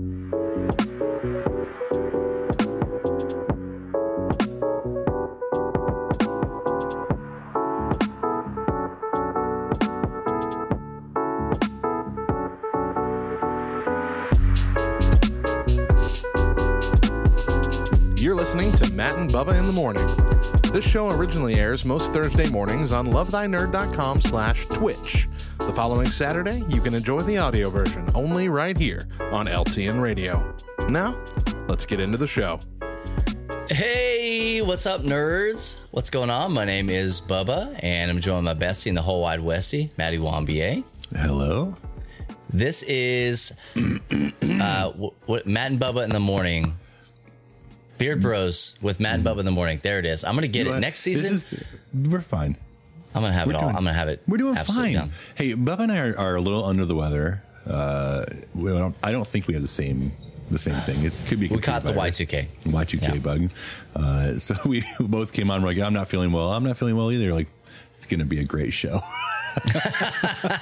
You're listening to Matt and Bubba in the Morning. This show originally airs most Thursday mornings on lovethynerd.com slash twitch. The following Saturday, you can enjoy the audio version only right here on LTN Radio. Now, let's get into the show. Hey, what's up, nerds? What's going on? My name is Bubba, and I'm joined by Bessie in the whole wide Westie, Maddie Wambier. Hello. This is uh, w- w- Matt and Bubba in the morning. Beard Bros with Matt and Bubba in the morning. There it is. I'm gonna get it next season. This is, we're fine. I'm gonna have We're it all. doing- I'm gonna have it. We're doing absolutely fine. done. Hey, Bubba and I are, are a little under the weather. Uh, we don't, I don't think we have the same the same thing. It could be. We caught the Y2K. Y2K Yeah. bug. Uh, so we both came on. We're like, I'm not feeling well. I'm not feeling well either. Like, it's going to be a great show.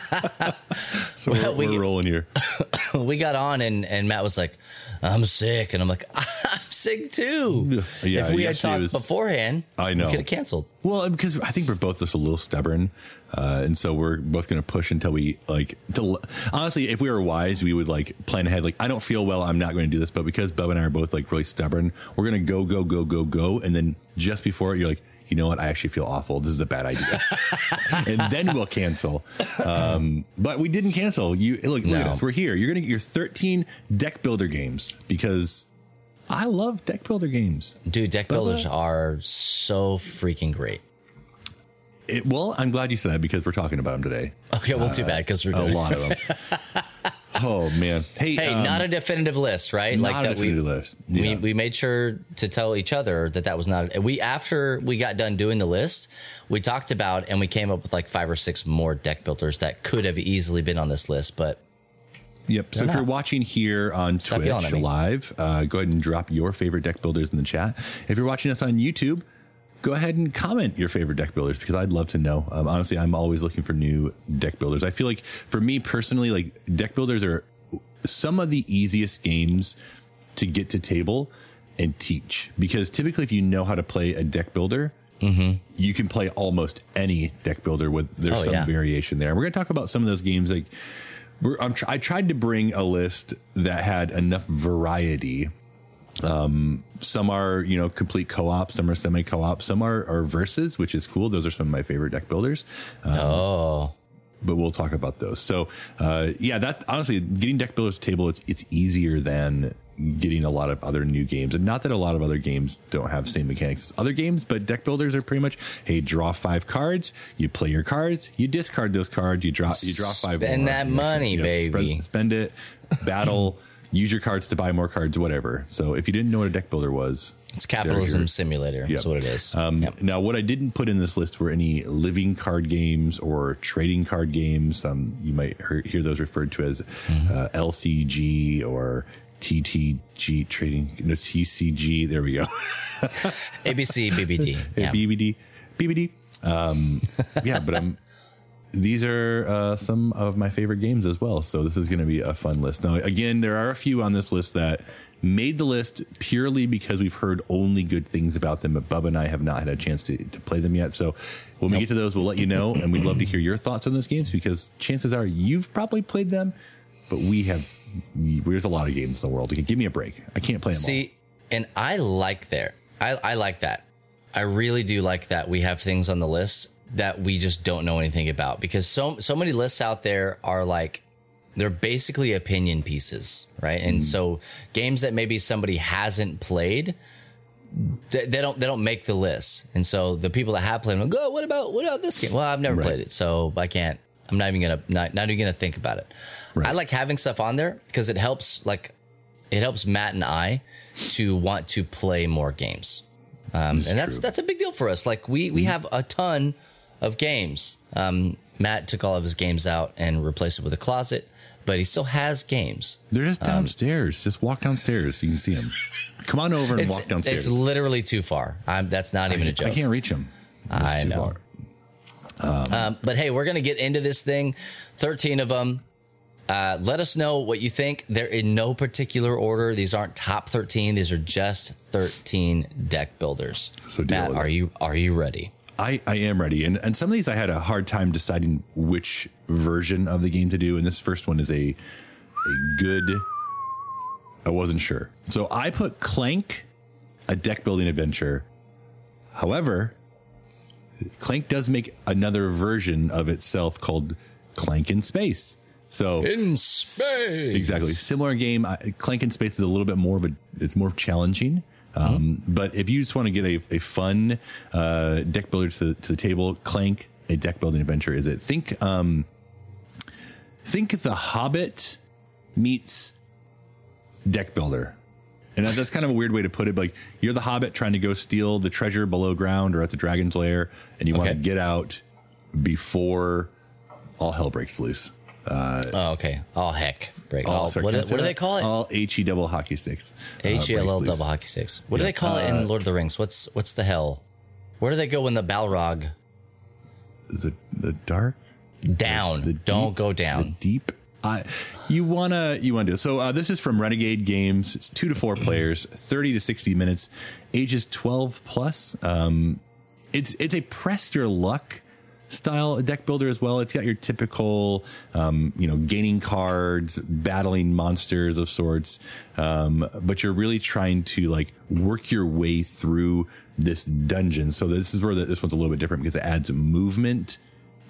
so Well, we're, we- we're rolling here. we got on, and and Matt was like, "I'm sick," and I'm like, "I'm sick too." Yeah, if we had talked was- beforehand, I know. we could have canceled. Well, because I think we're both just a little stubborn, uh, and so we're both going to push until we like. To, honestly, if we were wise, we would like plan ahead. Like, I don't feel well, I'm not going to do this. But because Bub and I are both like really stubborn, we're going to go, go, go, go, go, and then just before it, you're like, you know what? I actually feel awful. This is a bad idea, and then we'll cancel. Um, but we didn't cancel. You look, look at us. We're here. You're going to get your 13 deck builder games because I love deck builder games. Dude, deck builders are so freaking great. It, well, I'm glad you said that because we're talking about them today. Okay, well, too bad because we're doing A lot of them. Oh man. Hey, Hey, um, not a definitive list, right? not a that definitive list. We, Yeah. we made sure to tell each other that that was not. We after we got done doing the list, we talked about and we came up with like five or six more deck builders that could have easily been on this list, but Yep. So if not. you're watching here on Stop Twitch live, uh, go ahead and drop your favorite deck builders in the chat. If you're watching us on YouTube, go ahead and comment your favorite deck builders because I'd love to know. Um, honestly, I'm always looking for new deck builders. I feel like for me personally, like deck builders are some of the easiest games to get to table and teach because typically if you know how to play a deck builder, you can play almost any deck builder with there's Oh, some yeah. variation there. And we're going to talk about some of those games like I'm tr- I tried to bring a list that had enough variety. Um, some are, you know, complete co-op, some are semi co-op, some are, are verses, which is cool. Those are some of my favorite deck builders. Uh, oh, but we'll talk about those. So, uh, yeah, that honestly, getting deck builders to table, it's it's easier than getting a lot of other new games. And not that a lot of other games don't have same mechanics as other games, but deck builders are pretty much, hey, draw five cards, you play your cards, you discard those cards, you draw you draw five. Spend more. that money, you baby. Spend, spend it, battle. Use your cards to buy more cards, whatever. So if you didn't know what a deck builder was, it's capitalism simulator. Yep. Is what it is. um, Yep. Now, what I didn't put in this list were any living card games or trading card games. Um, you might hear, hear those referred to as Mm-hmm. uh, LCG or TTG trading. No, TCG. There we go. ABC, BBD. Yeah. BBD. BBD. Um, yeah, but I'm. These are uh, some of my favorite games as well. So this is going to be a fun list. Now, again, there are a few on this list that made the list purely because we've heard only good things about them. But Bubba and I have not had a chance to, to play them yet. So when we get to those, we'll let you know. And we'd love to hear your thoughts on those games because chances are you've probably played them, but we have. There's a lot of games in the world. Give me a break. I can't play them all. See, and I like there. I, I like that. I really do like that. We have things on the list that we just don't know anything about because so so many lists out there are like they're basically opinion pieces, right? And so games that maybe somebody hasn't played, they, they don't they don't make the list. And so the people that have played them go, what about what about this game? Well, I've never Right. played it, so I can't. I'm not even gonna not, not even gonna think about it. Right. I like having stuff on there because it helps like it helps Matt and I to want to play more games. Um, and that's true. that's a big deal for us. Like we we have a ton of games. Um, Matt took all of his games out and replaced it with a closet, but he still has games. They're just downstairs. just walk downstairs. You can see them. Come on over and walk downstairs. it's literally too far. I'm, that's not even a joke. I can't reach them. I know. Um, but hey, we're gonna get into this thing. Thirteen of them. Uh, let us know what you think. They're in no particular order. These aren't top 13. These are just 13 deck builders. So Matt, are you are you ready? I, I am ready. And, and some of these I had a hard time deciding which version of the game to do. And this first one is a, a good, I wasn't sure. So I put Clank, a deck building adventure. However, Clank does make another version of itself called Clank in Space. So In space. Exactly. Similar game. I- Clank in Space is a little bit more of a, it's more challenging. Um, But if you just want to get a, a fun uh, deck builder to, to the table, Clank, a deck building adventure is it. Think, um, think The Hobbit meets deck builder. And that's kind of a weird way to put it. but Like you're the Hobbit trying to go steal the treasure below ground or at the Dragon's Lair, and you want to get out before all hell breaks loose. Oh, okay. Oh heck. Break. All sorry, what, do- what do they call it? All H E double hockey sticks. uh, H E L L double hockey sticks. What do they call it in Lord of the Rings? What's what's the hell? Where do they go when the Balrog The the dark, down? the Don't deep- go the down. deep. I you wanna you wanna do so. Uh, this is from Renegade Games. It's two to four players, thirty to sixty minutes, ages twelve plus. Um, it's it's a press your luck style deck builder as well. It's got your typical, um, you know, gaining cards, battling monsters of sorts, um, but you're really trying to like work your way through this dungeon. So this is where the, this one's a little bit different because it adds movement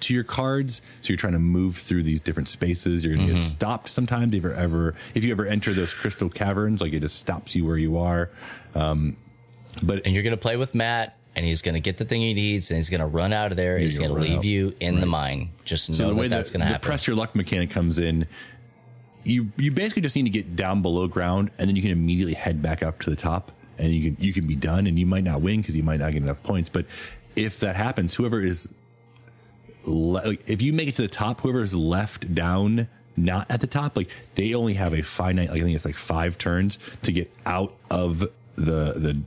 to your cards. So you're trying to move through these different spaces. You're going to get stopped sometimes if you ever if you ever enter those crystal caverns, like it just stops you where you are. Um, but And you're gonna play with Matt, and he's gonna get the thing he needs, and he's gonna run out of there. he's gonna gonna leave out. you in the mine. Just know So the that way that's gonna the happen. press your luck mechanic comes in, you you basically just need to get down below ground, and then you can immediately head back up to the top, and you can you can be done, and you might not win because you might not get enough points. But if that happens, whoever is le- if you make it to the top, whoever is left down. Not at the top, like they only have a finite. Like I think it's like five turns to get out of the the.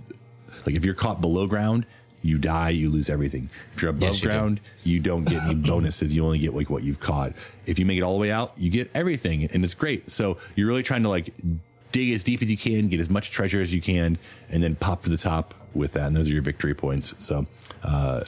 Like if you're caught below ground, you die, you lose everything. If you're above Yes, you do. ground, you don't get any bonuses. You only get like what you've caught. If you make it all the way out, you get everything, and it's great. So you're really trying to like dig as deep as you can, get as much treasure as you can, and then pop to the top with that. And those are your victory points. So uh,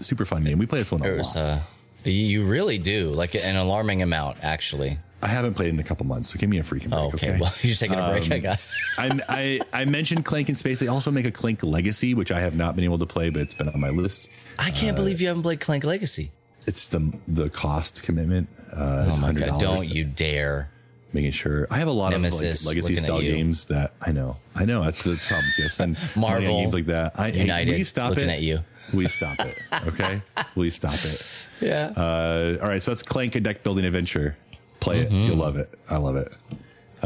super fun game. We play this one a was, lot. uh, you really do like an alarming amount, actually. I haven't played in a couple months, so give me a freaking break. Oh, okay. okay. Well, you're taking a break. I got. I I mentioned Clank in Space. They also make a Clank Legacy, which I have not been able to play, but it's been on my list. I can't believe you haven't played Clank Legacy. It's the the cost commitment. Uh, it's Oh my god! Don't you dare! making sure I have a lot Nemesis of like, legacy style games that I know. I know that's the problem. See, I spend Marvel, games like that. I, hey, United, will you stop looking it? at you. You stop it? Okay. we stop it? Yeah. Uh, all right. So that's Clank a deck building adventure. Play Mm-hmm. it. You'll love it. I love it.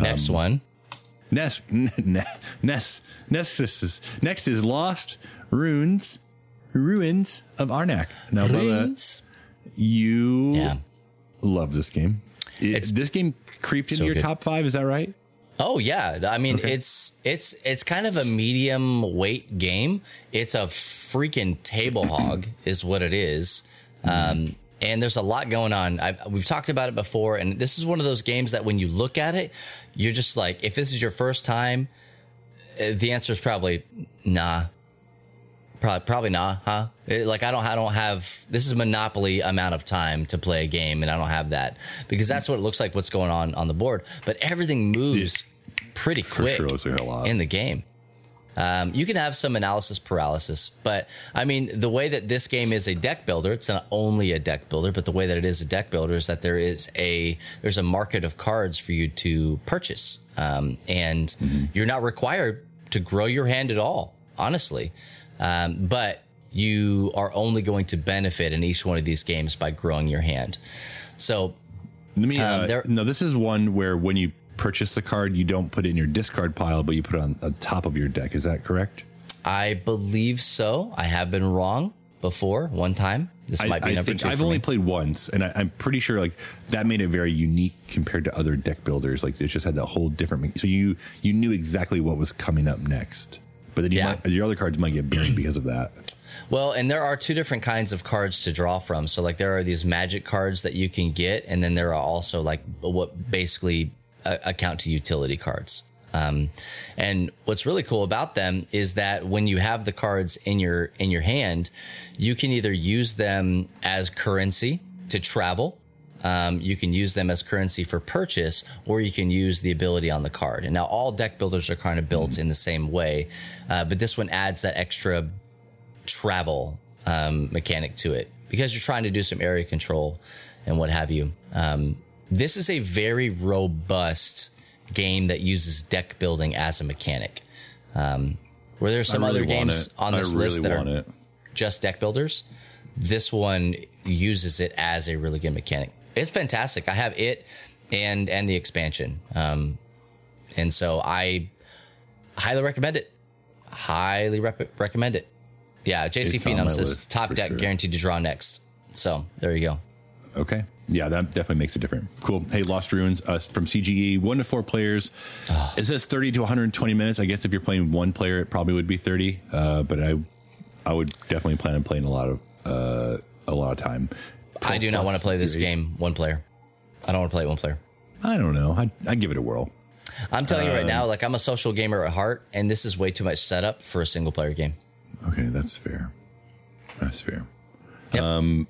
Next one. next, Ness, Ness, Ness, is, next is Lost Runes, Ruins of Arnak. Now, Bubba, you Yeah. love this game. It- It's this game creeped into your good. top five. Is that right? Oh yeah, I mean it's it's it's kind of a medium weight game. It's a freaking table hog, is what it is. Um, and there's a lot going on. I've, we've talked about it before, and this is one of those games that when you look at it, you're just like, if this is your first time, uh, the answer is probably nah. Probably, probably not, huh? It- like I don't, I don't have. This is monopoly amount of time to play a game, and I don't have that because that's what it looks like. What's going on on the board? But everything moves pretty quick sure like in the game. Um, you can have some analysis paralysis, but I mean, the way that this game is a deck builder, it's not only a deck builder, but the way that it is a deck builder is that there is a there's a market of cards for you to purchase, um, and you're not required to grow your hand at all, honestly, um, but you are only going to benefit in each one of these games by growing your hand. So Let me. Um, uh, there- no, this is one where when you purchase the card, you don't put it in your discard pile, but you put it on the top of your deck. Is that correct? I believe so. I have been wrong before one time. This might be I, I number think two. I've only me. played once, and I, I'm pretty sure like that made it very unique compared to other deck builders. Like it just had that whole different. So you you knew exactly what was coming up next, but then you Yeah. might, your other cards might get buried because of that. Well, and there are two different kinds of cards to draw from. So, like, there are these magic cards that you can get, and then there are also like what basically account to utility cards. Um, and what's really cool about them is that when you have the cards in your in your hand, you can either use them as currency to travel. Um, you can use them as currency for purchase, or you can use the ability on the card. And now all deck builders are kind of built in the same way, uh, but this one adds that extra travel um, mechanic to it because you're trying to do some area control and what have you. Um, this is a very robust game that uses deck building as a mechanic. Um, where there's some really other games it. on this really list that are it. just deck builders, this one uses it as a really good mechanic. It's fantastic. I have it and and the expansion, um, and so I highly recommend it. Highly rep- recommend it. Yeah, JC it's Phenom says top deck sure. guaranteed to draw next. So there you go. Okay yeah, that definitely makes it different. Cool. Hey, Lost Ruins uh, from CGE, one to four players. Oh. It says 30 to 120 minutes. I guess if you're playing one player, it probably would be 30. Uh, but I, I would definitely plan on playing a lot of, uh, a lot of time. I do not want to play this game one player. I don't want to play it one player. I don't know. I I give it a whirl. I'm telling you right now, um, like I'm a social gamer at heart, and this is way too much setup for a single player game. Okay, that's fair. That's fair. Yep. Um,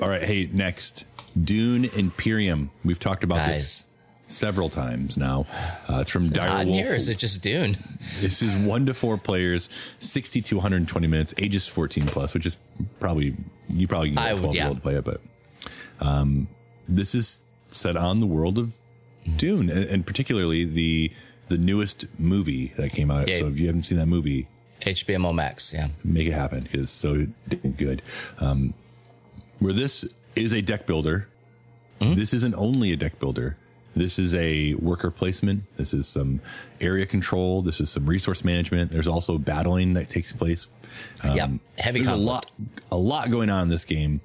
all right. Hey, next Dune Imperium. We've talked about Guys. this several times now. Uh, it's from Dire Wolf. Here, is it just Dune? this is one to four players, 60 to 120 minutes, ages 14 plus, which is probably, you probably can get a 12 year old to play it, but um, this is set on the world of Dune, and, and, particularly the the newest movie that came out. Yeah. So if you haven't seen that movie, HBO Max, yeah, make it happen it's so good. Um, where this is a deck builder. Mm-hmm. This isn't only a deck builder. This is a worker placement. This is some area control. This is some resource management. There's also battling that takes place. Um, yep. Heavy there's conflict. a lot, a lot going on in this game.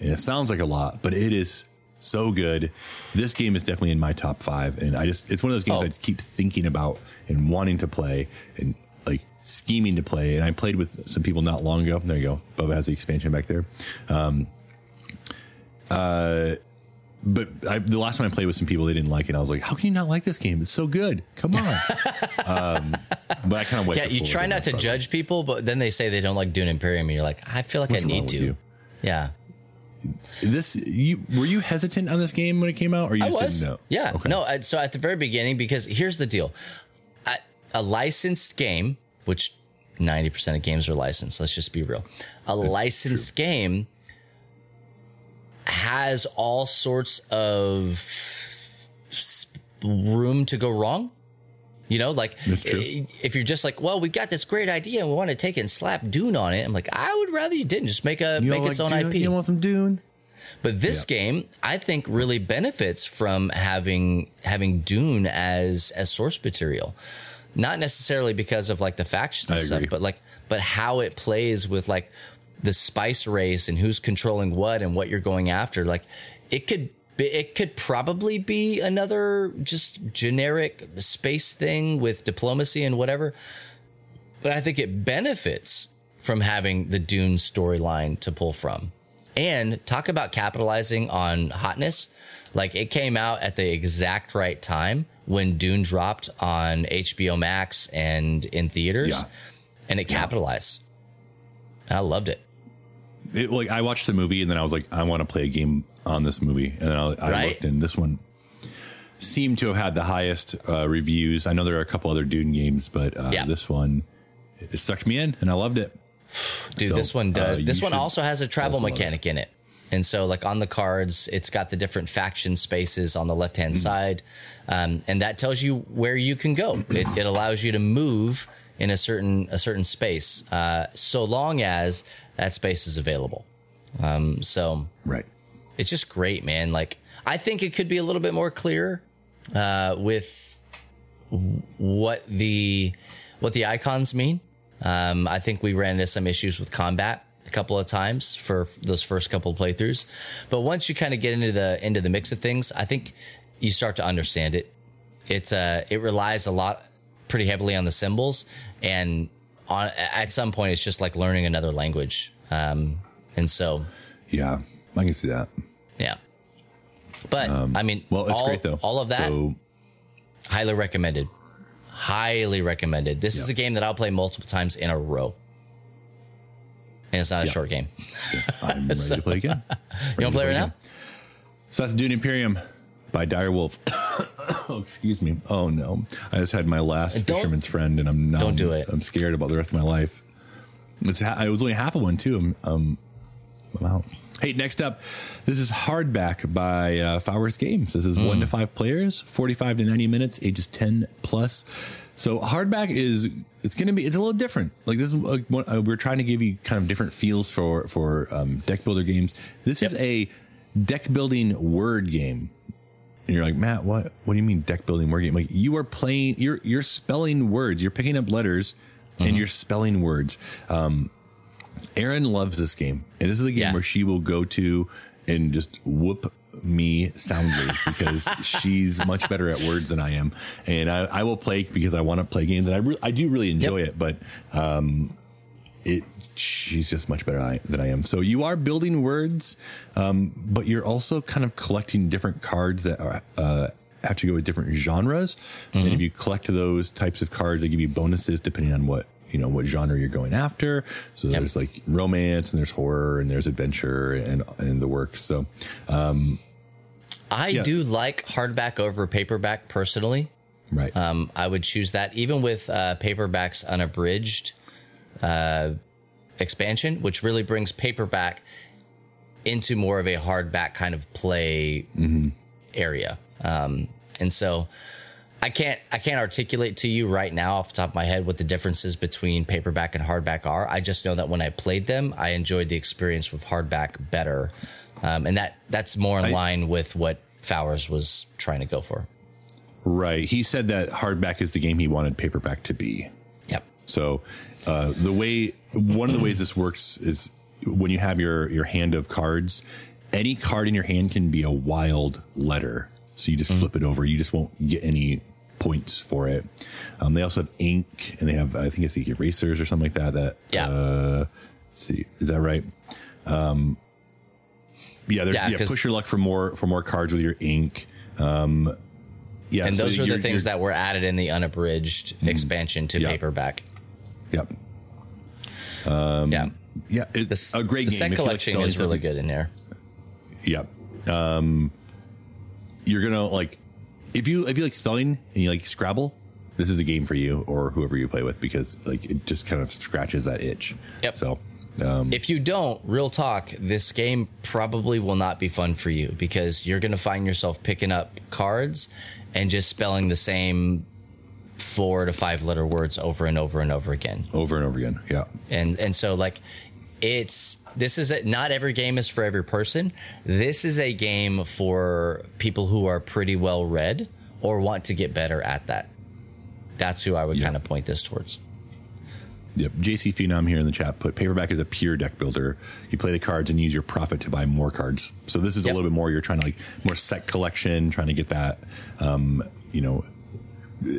And it sounds like a lot, but it is so good. This game is definitely in my top five. And I just, it's one of those games oh. I just keep thinking about and wanting to play and like scheming to play. And I played with some people not long ago. There you go. Bubba has the expansion back there. Um, uh, but I, the last time I played with some people, they didn't like it. I was like, "How can you not like this game? It's so good! Come on!" um, but I kind of wait. Yeah, you try not to judge people, but then they say they don't like Dune Imperium, and you're like, "I feel like What's I need to." Yeah. This you were you hesitant on this game when it came out, or you I just was. didn't know? Yeah, okay. no. So at the very beginning, because here's the deal: a, a licensed game, which ninety percent of games are licensed. Let's just be real. A That's licensed true. game has all sorts of room to go wrong. You know, like if you're just like, well, we got this great idea and we want to take it and slap Dune on it. I'm like, I would rather you didn't just make a you make its like own Dune? IP. You want some Dune? But this yeah. game, I think, really benefits from having having Dune as as source material. Not necessarily because of like the factions and stuff, but like but how it plays with like the spice race and who's controlling what and what you're going after. Like it could be, it could probably be another just generic space thing with diplomacy and whatever. But I think it benefits from having the Dune storyline to pull from. And talk about capitalizing on hotness. Like it came out at the exact right time when Dune dropped on HBO Max and in theaters. Yeah. And it capitalized. Yeah. I loved it it, like I watched the movie and then I was like, I want to play a game on this movie, and then I, I right. looked and this one seemed to have had the highest uh, reviews. I know there are a couple other Dune games, but uh, yeah. this one it sucked me in and I loved it. Dude, so, this one does. Uh, this one also has a travel mechanic in it. And so, like on the cards, it's got the different faction spaces on the left hand mm-hmm. side. Um, and that tells you where you can go. It, it, allows you to move in a certain a certain space, uh, so long as that space is available. Um, so right, it's just great, man. Like I think it could be a little bit more clear uh, with what the what the icons mean. Um, I think we ran into some issues with combat a couple of times for those first couple of playthroughs, but once you kind of get into the into the mix of things, I think you start to understand it. It's uh, it relies a lot, pretty heavily on the symbols, and on at some point it's just like learning another language. Um, and so Yeah, I can see that. yeah. But um, I mean, Well, it's all, great though. All of that So, highly recommended. Highly recommended. This is a game that I'll play multiple times in a row. And it's not a Yeah. short game. I'm ready to play again. You want to play right now? So that's Dune Imperium by Dire Wolf. oh, excuse me. Oh no, I just had my last Don't- fisherman's friend, and I'm not. don't do it. I'm scared about the rest of my life. It's it was only half of one too. I'm, um, I'm out. Hey, next up, this is Hardback by uh, Fowers Games. This is one to five players, 45 to 90 minutes, ages 10 plus. So Hardback is it's going to be it's a little different. Like this is uh, uh, we're trying to give you kind of different feels for for um, deck builder games. This is a deck building word game. And you're like, Matt, what what do you mean deck building word game? Like you are playing you're you're spelling words. You're picking up letters and you're spelling words. Um Aaron loves this game. And this is a game Yeah. where she will go to and just whoop me soundly because she's much better at words than I am. And I, I will play because I want to play games and I re- I do really enjoy Yep. it, but um it she's just much better than I, than I am. So you are building words, um, but you're also kind of collecting different cards that are uh, have to go with different genres. And if you collect those types of cards, they give you bonuses depending on what you know what genre you're going after. So Yep. there's like romance and there's horror and there's adventure and and the works. So I Yeah. do like hardback over paperback personally. right, Um, I would choose that even with uh, paperbacks unabridged uh, expansion, which really brings paperback into more of a hardback kind of play area. Um, and so I can't I can't articulate to you right now off the top of my head what the differences between paperback and hardback are. I just know that when I played them, I enjoyed the experience with hardback better, um, and that that's more in I- line with what Fowers was trying to go for. right. He said that hardback is the game he wanted paperback to be. Yep. So uh, the way one of the ways this works is when you have your your hand of cards, any card in your hand can be a wild letter. So you just flip it over. You just won't get any points for it. Um, they also have ink, and they have I think it's erasers or something like that. That Yeah. Uh, let's see, is that right? Um, yeah, there's Yeah, yeah, push your luck for more for more cards with your ink. Um, yeah, And so those are the things that were added in the unabridged expansion to Yeah. paperback. Yep. yeah. Yeah, it's This, a great the game. set like collection spelling is really good in there. Yep. Um, you're gonna like if you if you like spelling and you like Scrabble, this is a game for you or whoever you play with because like it just kind of scratches that itch. Yep. So um, If you don't, real talk, this game probably will not be fun for you because you're going to find yourself picking up cards and just spelling the same four to five letter words over and over and over again. over and over again. Yeah. and and so like it's this is a, not every game is for every person this is a game for people who are pretty well read or want to get better at that that's who i would Yeah. kind of point this towards Yep. JC Phenom here in the chat put paperback is a pure deck builder. You play the cards and use your profit to buy more cards. So this is Yep. a little bit more. You're trying to like more set collection, trying to get that. Um, you know,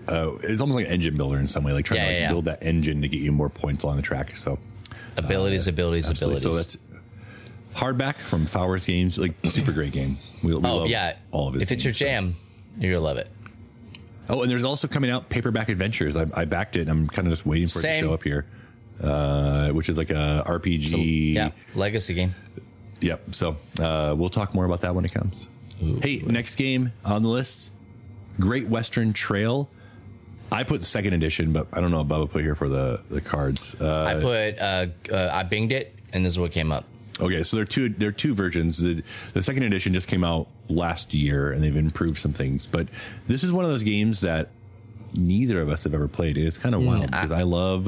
uh, it's almost like an engine builder in some way, like trying Yeah, to like yeah, build that engine to get you more points along the track. So abilities abilities Uh, Absolutely. abilities So that's hardback from Fowers Games, like super great game. We, we oh love yeah all of it. if it's your jam you're gonna love it Oh, and there's also coming out Paperback Adventures. I, I backed it. and I'm kind of just waiting for it to show up here, uh, which is like a RPG. yeah legacy game Yep. So uh, we'll talk more about that when it comes. hey, next game on the list, Great Western Trail. I put the second edition, but I don't know what Bubba put here for the the cards. Uh, i put uh, uh i binged it and this is what came up Okay, so there are two there are two versions. The, the second edition just came out last year, and they've improved some things. But this is one of those games that neither of us have ever played, and it's kind of wild because I love,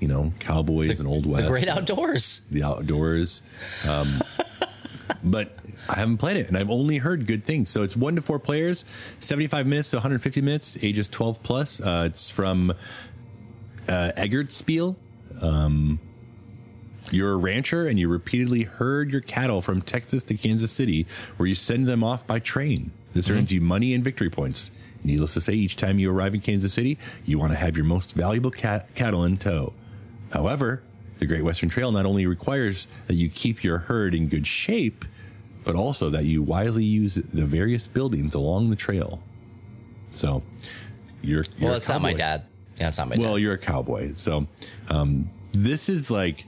you know, cowboys and old west, the great outdoors the outdoors. Um, but I haven't played it, and I've only heard good things. So it's one to four players, seventy five minutes to one hundred fifty minutes, ages twelve plus. Uh, it's from uh, Eggertspiel. Um, you're a rancher and you repeatedly herd your cattle from Texas to Kansas City, where you send them off by train. This earns you money and victory points. Needless to say, each time you arrive in Kansas City, you want to have your most valuable cat- cattle in tow. However, the Great Western Trail not only requires that you keep your herd in good shape, but also that you wisely use the various buildings along the trail. So, you're, you're Well, it's not my dad. Yeah, it's not my Well, dad. you're a cowboy. So, um, this is like,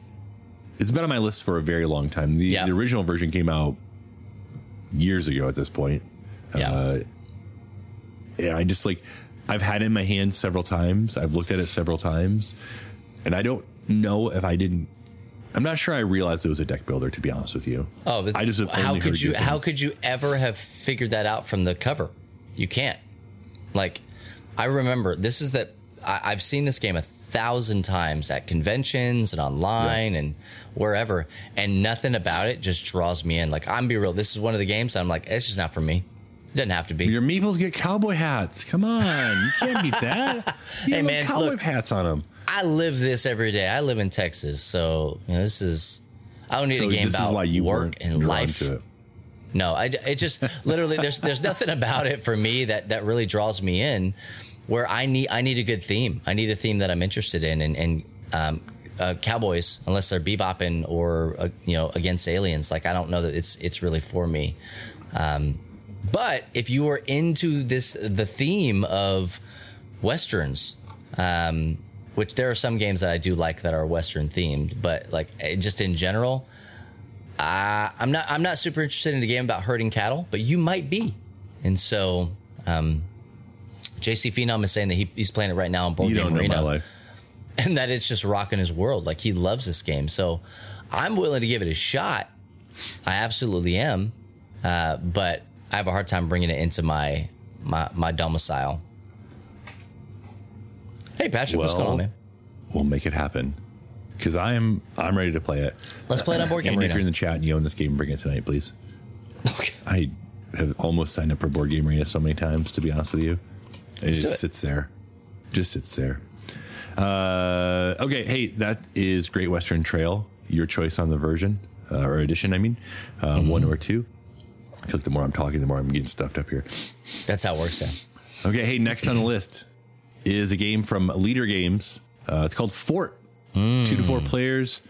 it's been on my list for a very long time. The, Yeah. the original version came out years ago at this point. Yeah. Uh, and I just like, I've had it in my hand several times. I've looked at it several times. And I don't know if I didn't, I'm not sure I realized it was a deck builder, to be honest with you. Oh, I just have how could you how could you ever have figured that out from the cover? You can't. Like, I remember this is that I, I've seen this game a thousand times at conventions and online and wherever, and nothing about it just draws me in. Like, I'm be real. This is one of the games I'm like, it's just not for me. It doesn't have to be. Your meeples get cowboy hats. Come on. You can't beat that. You Hey, have man, cowboy look. hats on them. I live this every day. I live in Texas, so you know, this is. I don't need So a game about is why you work and life. No, I it just literally there's there's nothing about it for me that that really draws me in. Where I need I need a good theme. I need a theme that I'm interested in, and and um, uh, cowboys, unless they're bebopping or uh, you know against aliens, like I don't know that it's it's really for me. Um, but if you are into this the theme of westerns, um, which there are some games that I do like that are western themed, but like eh, just in general, uh, I'm not I'm not super interested in a game about herding cattle, but you might be. And so um, JC Phenom is saying that he, he's playing it right now on Board You Game don't know Arena, my life. and that it's just rocking his world. Like he loves this game, so I'm willing to give it a shot. I absolutely am, uh, but I have a hard time bringing it into my my my domicile. Hey Patrick, what's going on, man? We'll make it happen. Because I am I'm ready to play it. Let's play it on Board Game And if you're in the chat and you own this game, bring it tonight, please. Okay. I have almost signed up for Board Game Arena so many times, to be honest with you. It do just it. sits there. Just sits there. Uh, okay, hey, that is Great Western Trail. Your choice on the version, uh, or edition, I mean. Uh, Mm-hmm. One or two. I feel like the more I'm talking, the more I'm getting stuffed up here. That's how it works. Yeah. Okay, hey, next on the list is a game from Leder Games. Uh, it's called Fort. Two to four players,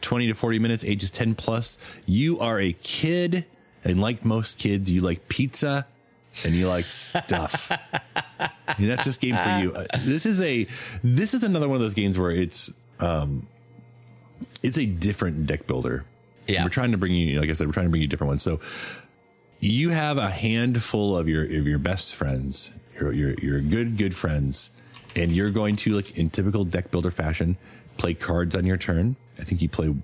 20 to 40 minutes, ages 10 plus. You are a kid, and like most kids, you like pizza and you like stuff. and that's this game for you. Uh, this is a this is another one of those games where it's um it's a different deck builder. Yeah. We're trying to bring you, like I said, we're trying to bring you different ones. So you have a handful of your of your best friends, your your your good good friends, and you're going to like in typical deck builder fashion play cards on your turn. I think you play.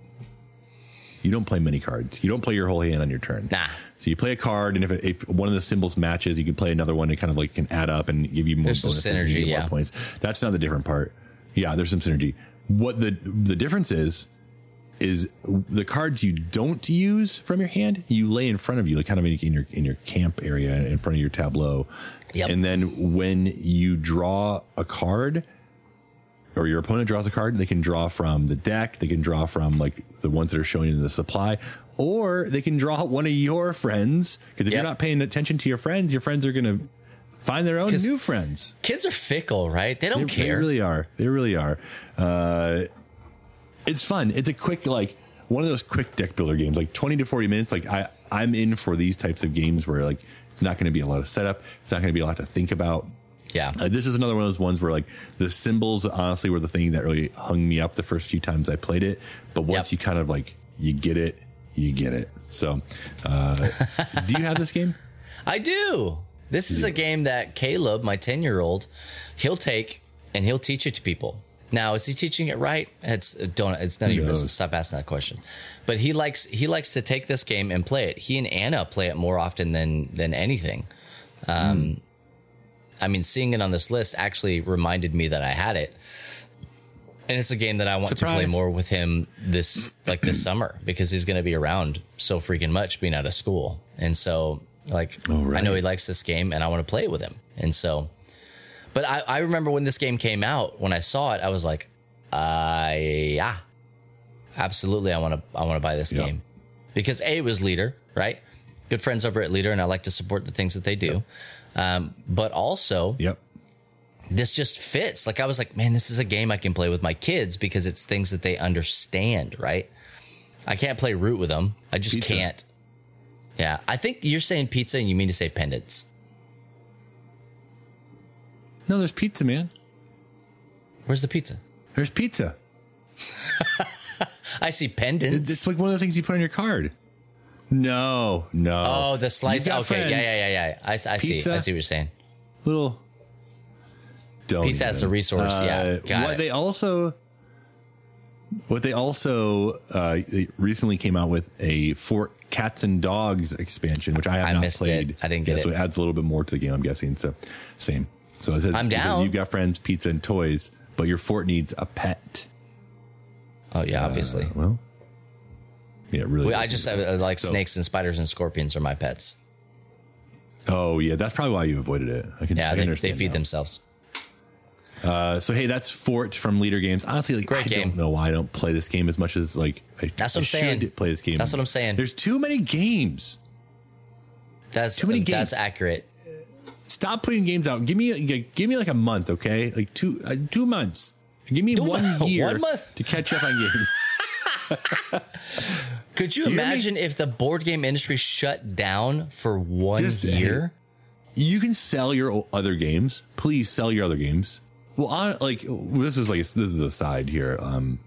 You don't play many cards. You don't play your whole hand on your turn. Nah. So you play a card, and if, it, if one of the symbols matches, you can play another one. It kind of like can add up and give you more There's some bonuses synergy, yeah. more points. That's not the different part. Yeah, there's some synergy. What the the difference is is the cards you don't use from your hand you lay in front of you like kind of in your in your camp area in front of your tableau Yep. and then when you draw a card or your opponent draws a card they can draw from the deck they can draw from like the ones that are showing in the supply or they can draw one of your friends because if Yep. you're not paying attention to your friends your friends are going to find their own new friends Kids are fickle, right? They don't they, care. They really are. They really are. Uh, it's fun. It's a quick like one of those quick deck builder games, like twenty to forty minutes. Like I, I'm in for these types of games where like it's not going to be a lot of setup. It's not going to be a lot to think about. yeah. Uh, this is another one of those ones where like the symbols honestly were the thing that really hung me up the first few times I played it. But once Yep. you kind of like you get it, you get it. So, uh, do you have this game? I do. This is a game that Caleb, my 10 year old, he'll take and he'll teach it to people. Now, is he teaching it right? It's don't. It's none of your business. Stop asking that question. But he likes he likes to take this game and play it. He and Anna play it more often than than anything. Um, I mean, seeing it on this list actually reminded me that I had it, and it's a game that I want to play more with him this like this summer because he's going to be around so freaking much being out of school, and so like Oh, right. I know he likes this game, and I want to play it with him, and so. But I, I remember when this game came out, when I saw it, I was like, uh, yeah, absolutely. I want to, I want to buy this Yeah. game because a it was Leder, right? Good friends over at Leder, and I like to support the things that they do. Um, but also, Yep. this just fits. Like I was like, man, this is a game I can play with my kids because it's things that they understand, right? I can't play root with them. I just Pizza. can't. Yeah, I think you're saying pizza and you mean to say pendants. No, there's pizza, man. Where's the pizza? There's pizza. I see pendants. It's like one of the things you put on your card. No, no. oh, the slice. Okay, yeah, friends. yeah, yeah, yeah. I, I see. I see what you're saying. Little. Don't Pizza as a resource, yeah, got what it. they also, what they also uh, they recently came out with a Fort Cats and Dogs expansion, which I have I not played. it. I didn't get yeah, it. So it adds a little bit more to the game. I'm guessing. So same. So it says, I'm it says you've got friends, pizza, and toys, but your fort needs a pet. Oh yeah, obviously. Well, yeah, really. Well, I just uh, like So- snakes and spiders and scorpions are my pets. Oh yeah, that's probably why you avoided it. I can. Yeah, I they, they understand feed now. themselves. Uh, so hey, that's Fort from Leder Games. Honestly, like Great I game. don't know why I don't play this game as much as like I, That's what I I'm saying. should play this game. That's what I'm saying. There's too many games. That's Too many That's games. accurate. Stop putting games out. Give me like, give me like a month, okay? Like two uh, two months. Give me Two one year one month? to catch up on games. Could you me? imagine if the board game industry shut down for one Just- year? you can sell your other games. Please sell your other games. Well, on, like this is like this is a side here. Um,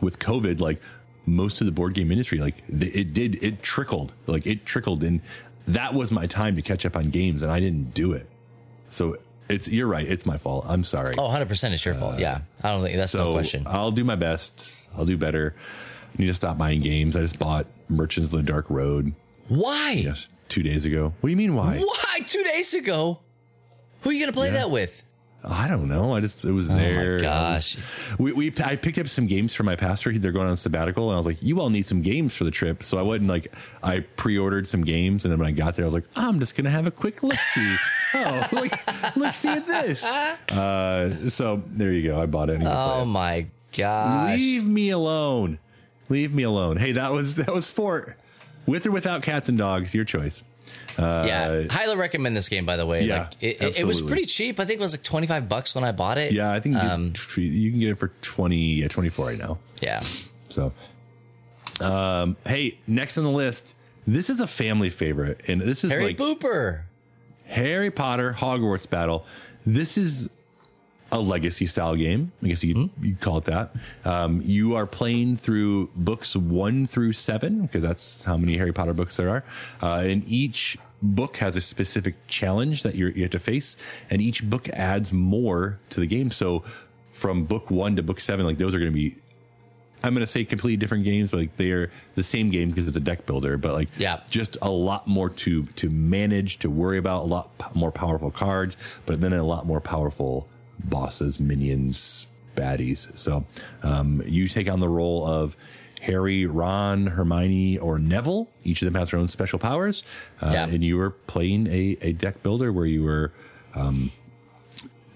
with COVID, like most of the board game industry, like it did, it trickled, like it trickled, and that was my time to catch up on games, and I didn't do it. So it's you're right. It's my fault. I'm sorry. Oh, 100% it's your fault. Uh, yeah. I don't think that's so no question. I'll do my best. I'll do better. I need to stop buying games. I just bought Merchants of the Dark Road. Why? Yes, two days ago. What do you mean? Why? Why? Two days ago? Who are you going to play that with? I don't know. I just it was there. Oh gosh. was- we, we I picked up some games for my pastor. They're going on sabbatical, and I was like, "You all need some games for the trip." So I went and like I pre-ordered some games, and then when I got there, I was like, "I'm just gonna have a quick look see." oh, like look see at this. Uh, so there you go. I bought it. I need to Oh it. my gosh. Leave me alone. Leave me alone. Hey, that was that was Fort. With or without cats and dogs, your choice. Yeah. Highly recommend this game, by the way. Uh, yeah, like, it, it, it was pretty cheap. I think it was like 25 bucks when I bought it. Yeah, I think you, Um, can- you can get it for 20, yeah, 24 right now. Yeah. So, um, hey, next on the list, this is a family favorite, and this is Harry like Booper. Harry Potter Hogwarts Battle. This is a legacy style game. I guess you you call it that. Um, you are playing through books one through seven because that's how many Harry Potter books there are, uh, and each book has a specific challenge that you're, you have to face, and each book adds more to the game. So from book one to book seven, like those are going to be I'm going to say completely different games, but like they're the same game because it's a deck builder, but like Yeah. just a lot more to to manage, to worry about, a lot more powerful cards, but then a lot more powerful bosses, minions, baddies. So um, you take on the role of Harry, Ron, Hermione, or Neville. Each of them has their own special powers, uh, Yeah. and you were playing a, a deck builder where you were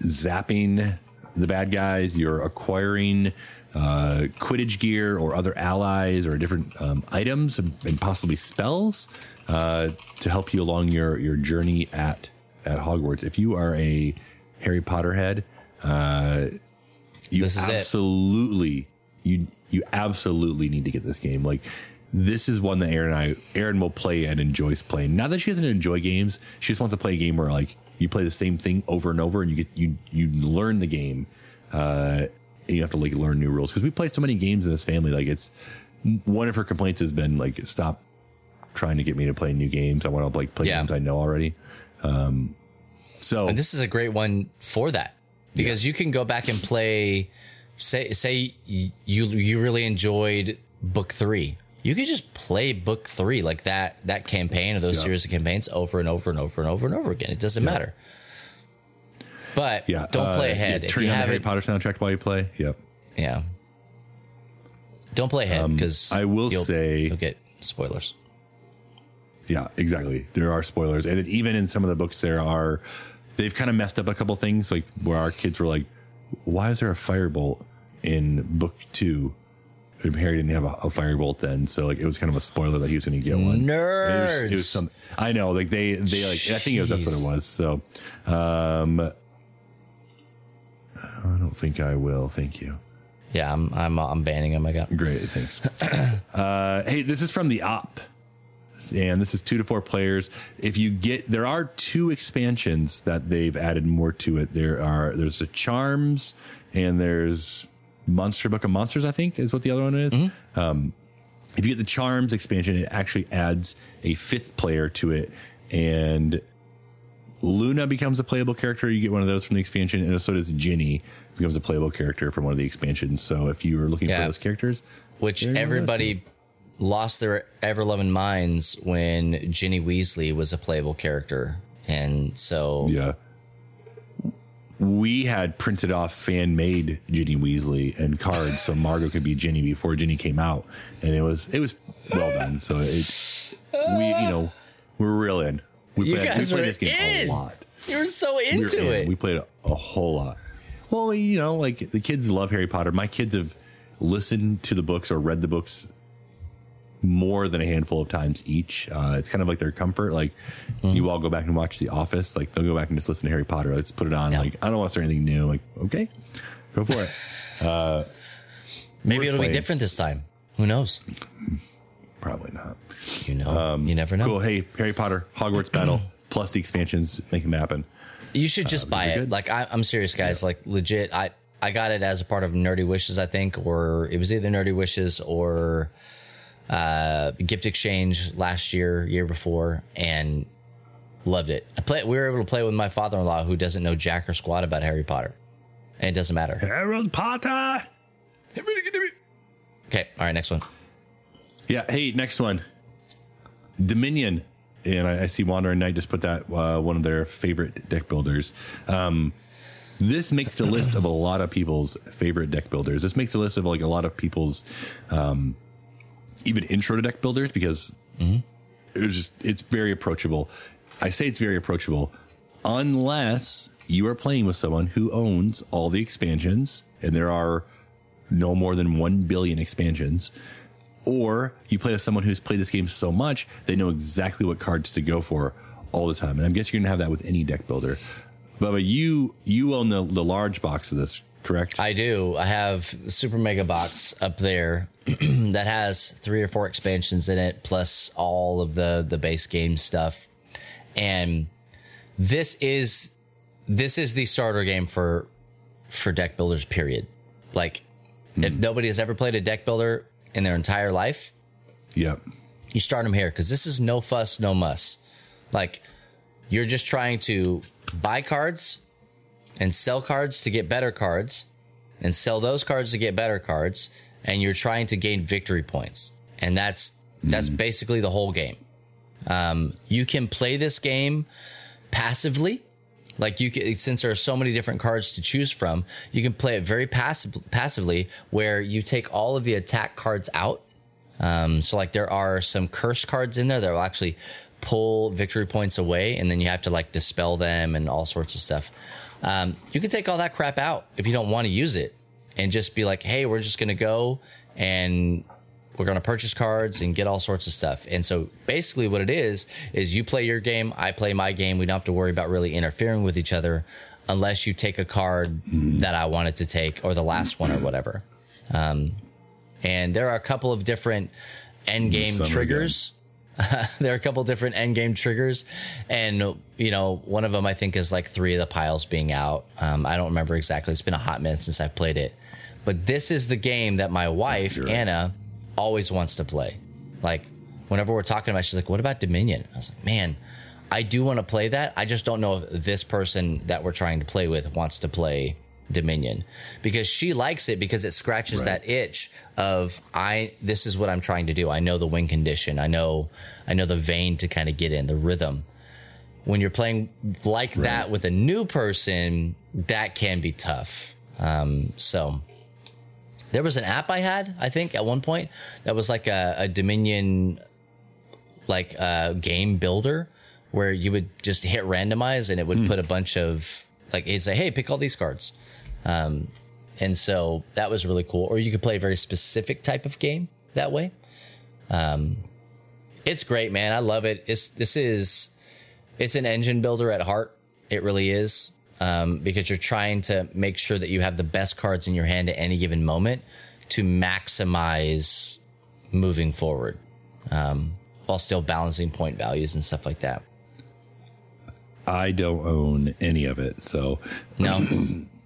zapping the bad guys. You're acquiring uh, Quidditch gear or other allies or different um, items and, and possibly spells uh, to help you along your your journey at at Hogwarts. If you are a Harry Potter head, uh, you is it. absolutely you you absolutely need to get this game. Like this is one that Aaron and I Aaron will play and enjoys playing. Not that she doesn't enjoy games, she just wants to play a game where like you play the same thing over and over and you get you you learn the game. Uh and you have to like learn new rules because we play so many games in this family. Like it's one of her complaints has been like stop trying to get me to play new games. I want to like play Yeah. games I know already. Um, so And this is a great one for that because you can go back and play. Say say you you really enjoyed book three. You could just play book three like that that campaign or those Yeah. series of campaigns over and over and over and over and over again. It doesn't matter. But yeah, don't play uh, ahead Yeah, if you on the Harry. Potter soundtrack while you play. Yep. Yeah. Don't play ahead because Um, I will say- you'll get spoilers. Yeah, exactly. There are spoilers, and it, even in some of the books, there are. They've kind of messed up a couple things, like where our kids were like, "Why is there a firebolt in book two? And Harry didn't have a, a firebolt then, so like it was kind of a spoiler that he was going to get one. And It was, it was some. I know, like they they like. I think it was that's what it was. So, um, I don't think I will. Thank you. Yeah, I'm I'm I'm banning him. I got Great, thanks. uh, hey, this is from the op, and this is two to four players. If you get, there are two expansions that they've added more to it. There are there's the charms and there's Monster Book of Monsters. I think is what the other one is. Um, if you get the charms expansion, it actually adds a fifth player to it, and Luna becomes a playable character. You get one of those from the expansion, and so does Ginny becomes a playable character from one of the expansions. So if you were looking Yeah. for those characters, which There you go, everybody lost their ever loving minds when Ginny Weasley was a playable character, and so yeah, we had printed off fan made Ginny Weasley and cards so Margot could be Ginny before Ginny came out, and it was it was well done. So it we you know we're real in. We You played, guys we played this game in. a lot. You were so We were into in. it. We played a, a whole lot. Well, you know, like the kids love Harry Potter. My kids have listened to the books or read the books more than a handful of times each. Uh, it's kind of like their comfort. Like Mm-hmm. you all go back and watch The Office. Like they'll go back and just listen to Harry Potter. Let's put it on. Yeah. Like I don't want to start anything new. Like okay, go for it. Maybe it'll playing. be different this time. Who knows? Probably not. You know, you never know. Um, Cool. Hey, Harry Potter, Hogwarts Battle plus the expansions make them happen. You should just buy it. good. Like I, I'm serious, guys. Like legit. I I got it as a part of Nerdy Wishes, I think, or it was either Nerdy Wishes or uh, Gift Exchange last year, year before, and loved it. I play. We were able to play with my father-in-law, who doesn't know jack or squat about Harry Potter, and it doesn't matter. Harold Potter. Okay, all right, next one. Yeah. Hey, next one. Dominion. And I, I see Wandering Knight just put that uh, one of their favorite deck builders. Um, this makes the list of a lot of people's favorite deck builders. This makes the list of like a lot of people's um, even intro to deck builders because it was just it's very approachable. I say it's very approachable unless you are playing with someone who owns all the expansions, and there are no more than 1 billion expansions or you play with someone who's played this game so much they know exactly what cards to go for all the time and i'm guessing you're gonna have that with any deck builder but you you own the, the large box of this correct I do. I have Super Mega Box up there that has three or four expansions in it, plus all of the the base game stuff. And this is this is the starter game for for deck builders. Period. Like, if hmm. nobody has ever played a deck builder in their entire life, yep you start them here because this is no fuss, no muss. Like you're just trying to buy cards and sell cards to get better cards and sell those cards to get better cards and you're trying to gain victory points. And that's that's basically the whole game. Um, you can play this game passively. Like you can, since there are so many different cards to choose from, you can play it very passive, passively where you take all of the attack cards out um, so like there are some curse cards in there that will actually pull victory points away, and then you have to like dispel them and all sorts of stuff. Um, you can take all that crap out if you don't want to use it, and just be like, hey, we're just gonna go and we're gonna purchase cards and get all sorts of stuff. And so basically, what it is is you play your game, I play my game. We don't have to worry about really interfering with each other unless you take a card that I wanted to take or the last one or whatever and there are a couple of different end game summer there are a couple different end game triggers, and you know one of them I think is like three of the piles being out. Um, I don't remember exactly. It's been a hot minute since I've played it, but this is the game that my wife right. Anna always wants to play. Like whenever we're talking about, it, she's like, "What about Dominion?" I was like, "Man." I do want to play that. I just don't know if this person that we're trying to play with wants to play Dominion because she likes it because it scratches Right. that itch of I this is what I'm trying to do. I know the win condition. I know I know the vein to kind of get in the rhythm. When you're playing like that with a new person, that can be tough. Um, so there was an app I had, I think, at one point that was like a, a Dominion like uh, game builder where you would just hit randomize and it would put a bunch of like it'd say, "Hey, pick all these cards," um, and so that was really cool. Or you could play a very specific type of game that way. Um, it's great, man. I love it. It's this is it's an engine builder at heart. It really is. um, because you're trying to make sure that you have the best cards in your hand at any given moment to maximize moving forward um, while still balancing point values and stuff like that. I don't own any of it, so No,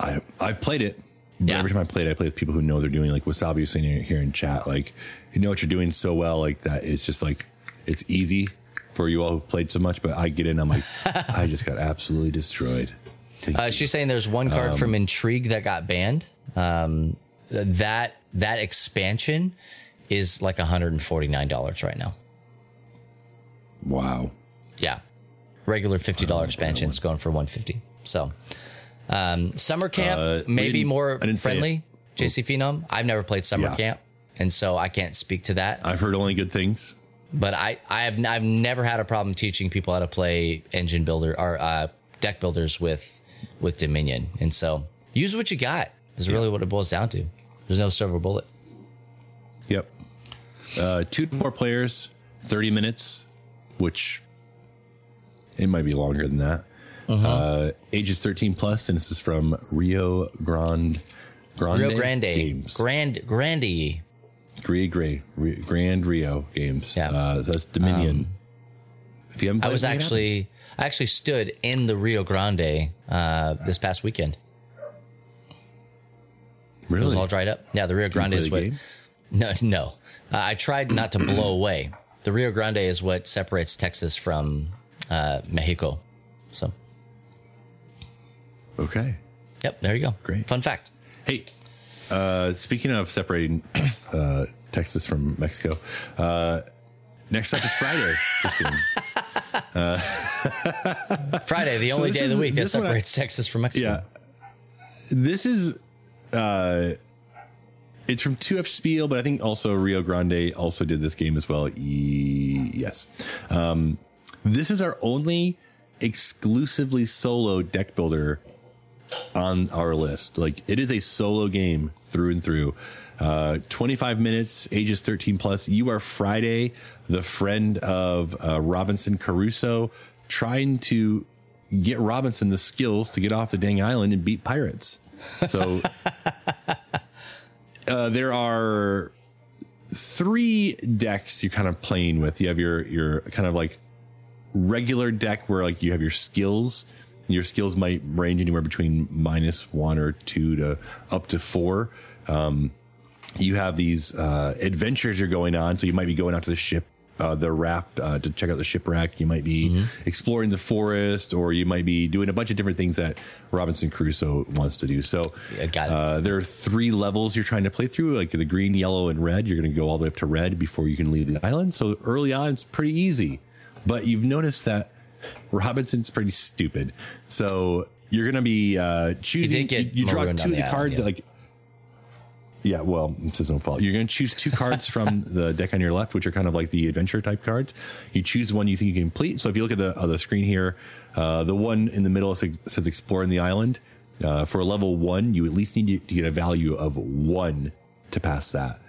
I I've played it. But Yeah. every time I play it, I play with people who know they're doing. Like Wasabi was saying here in chat, like you know what you're doing so well, like that. It's just like it's easy for you all who've played so much. But I get in, I'm like, I just got absolutely destroyed. Uh, she's saying there's one card from Intrigue that got banned. Um, that that expansion is like 149 dollars right now. wow. Yeah. Regular fifty dollar expansion is going for one fifty. So um, summer camp Uh, maybe more I didn't say friendly. JC Phenom. I've never played summer Yeah. camp, and so I can't speak to that. I've heard only good things. But I I have I've never had a problem teaching people how to play engine builder or uh, deck builders with with Dominion. And so use what you got is really what it boils down to. There's no silver bullet. Yep. Uh, two to four players, 30 minutes, which it might be longer than that. Uh, ages 13 plus, and this is from Rio Grande. Grande Rio Grande, Games. Grand Grande. Gray Gray Grand Rio Games. Yeah. Um, Uh, that's Dominion. if you haven't I was up. actually I actually stood in the Rio Grande uh, this past weekend. Really, It was all dried up. Yeah, the Rio Grande is the what. game? No, no. Uh, I tried not to blow away. The Rio Grande is what separates Texas from uh, Mexico. So, okay. yep, there you go. Great. Fun fact. Hey, uh, speaking of separating uh, Texas from Mexico, uh, next up is Friday. Just kidding. Friday, the only this day of the is- week that this one I- separates Texas from Mexico. Yeah. This is uh it's from 2F Spiel, but I think also Rio Grande also did this game as well. E- yes. Um this is our only exclusively solo deck builder on our list. Like it is a solo game through and through. Uh, 25 minutes, ages 13 plus. You are Friday, the friend of uh, Robinson Crusoe, trying to get Robinson the skills to get off the dang island and beat pirates. So uh, there are three decks you're kind of playing with. You have your your kind of like regular deck where like you have your skills. Your skills might range anywhere between minus one or two to up to four. Um, you have these uh, adventures you're going on, so you might be going out to the ship. Uh, the raft uh, to check out the shipwreck. You might be exploring the forest, or you might be doing a bunch of different things that Robinson Crusoe wants to do. So, Yeah, got it. uh, there are three levels you're trying to play through, like the green, yellow, and red. You're going to go all the way up to red before you can leave the island. So early on, it's pretty easy. But you've noticed that Robinson's pretty stupid. So you're going to be uh, choosing. you, you draw two of the cards that like. Yeah, well, it's his own fault. You're going to choose two cards from the deck on your left, which are kind of like the adventure type cards. You choose one you think you can complete. So if you look at the uh, the screen here, uh, the one in the middle says, exploring the island. Uh, for a level one, you at least need to, to get a value of one to pass that.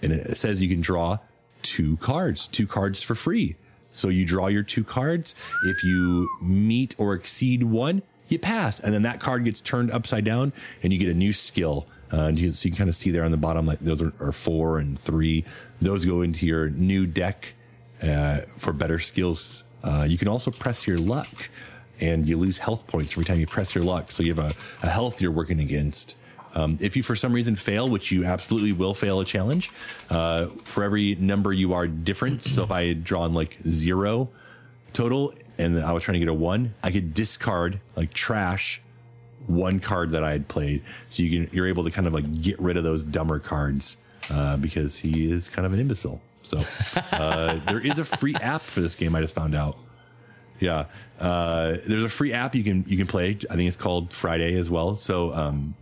And it says you can draw two cards, two cards for free. So you draw your two cards. If you meet or exceed one, you pass. And then that card gets turned upside down and you get a new skill. Uh, and you, so you can kind of see there on the bottom, like those are, are four and three. Those go into your new deck uh, for better skills. Uh, you can also press your luck and you lose health points every time you press your luck. So you have a, a health you're working against. Um, if you for some reason fail, which you absolutely will fail a challenge, uh, for every number you are different. so if I had drawn like zero total and I was trying to get a one, I could discard like trash one card that I had played. So you can you're able to kind of like get rid of those dumber cards uh, because he is kind of an imbecile. So uh, there is a free app for this game. I just found out. Yeah, uh, there's a free app you can you can play. I think it's called Friday as well. So um,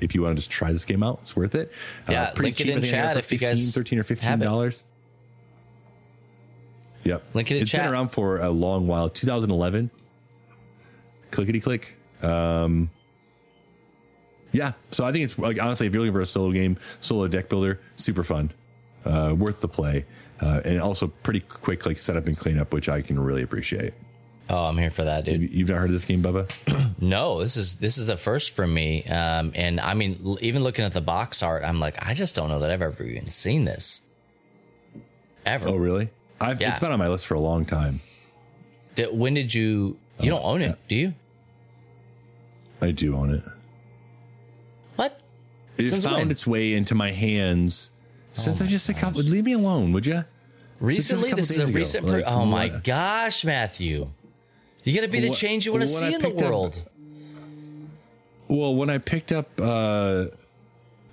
if you want to just try this game out, it's worth it. Yeah, link it in I think I got chat if you guys 13 or fifteen dollars. Yep, Link it in It's chat. been around for a long while. 2011. Clickety click. Um, yeah, so I think it's like honestly, if you're looking for a solo game, solo deck builder, super fun, uh, worth the play, uh, and also pretty quick like setup and cleanup, which I can really appreciate. Oh, I'm here for that, dude. You've not heard of this game, Bubba? No, this is this is the first for me. Um, and I mean, l- even looking at the box art, I'm like, I just don't know that I've ever even seen this. Ever. Oh, really? I've, Yeah. It's been on my list for a long time. Did- when did you? You don't own it, do you? I do own it. What? It Since found when? its way into my hands since I've just a couple. Leave me alone, would you? Recently, couple this is days a ago, recent. like, per- oh my what- gosh, Matthew! You got to be the change you want to what I see in the picked up- world. Well, when I picked up uh,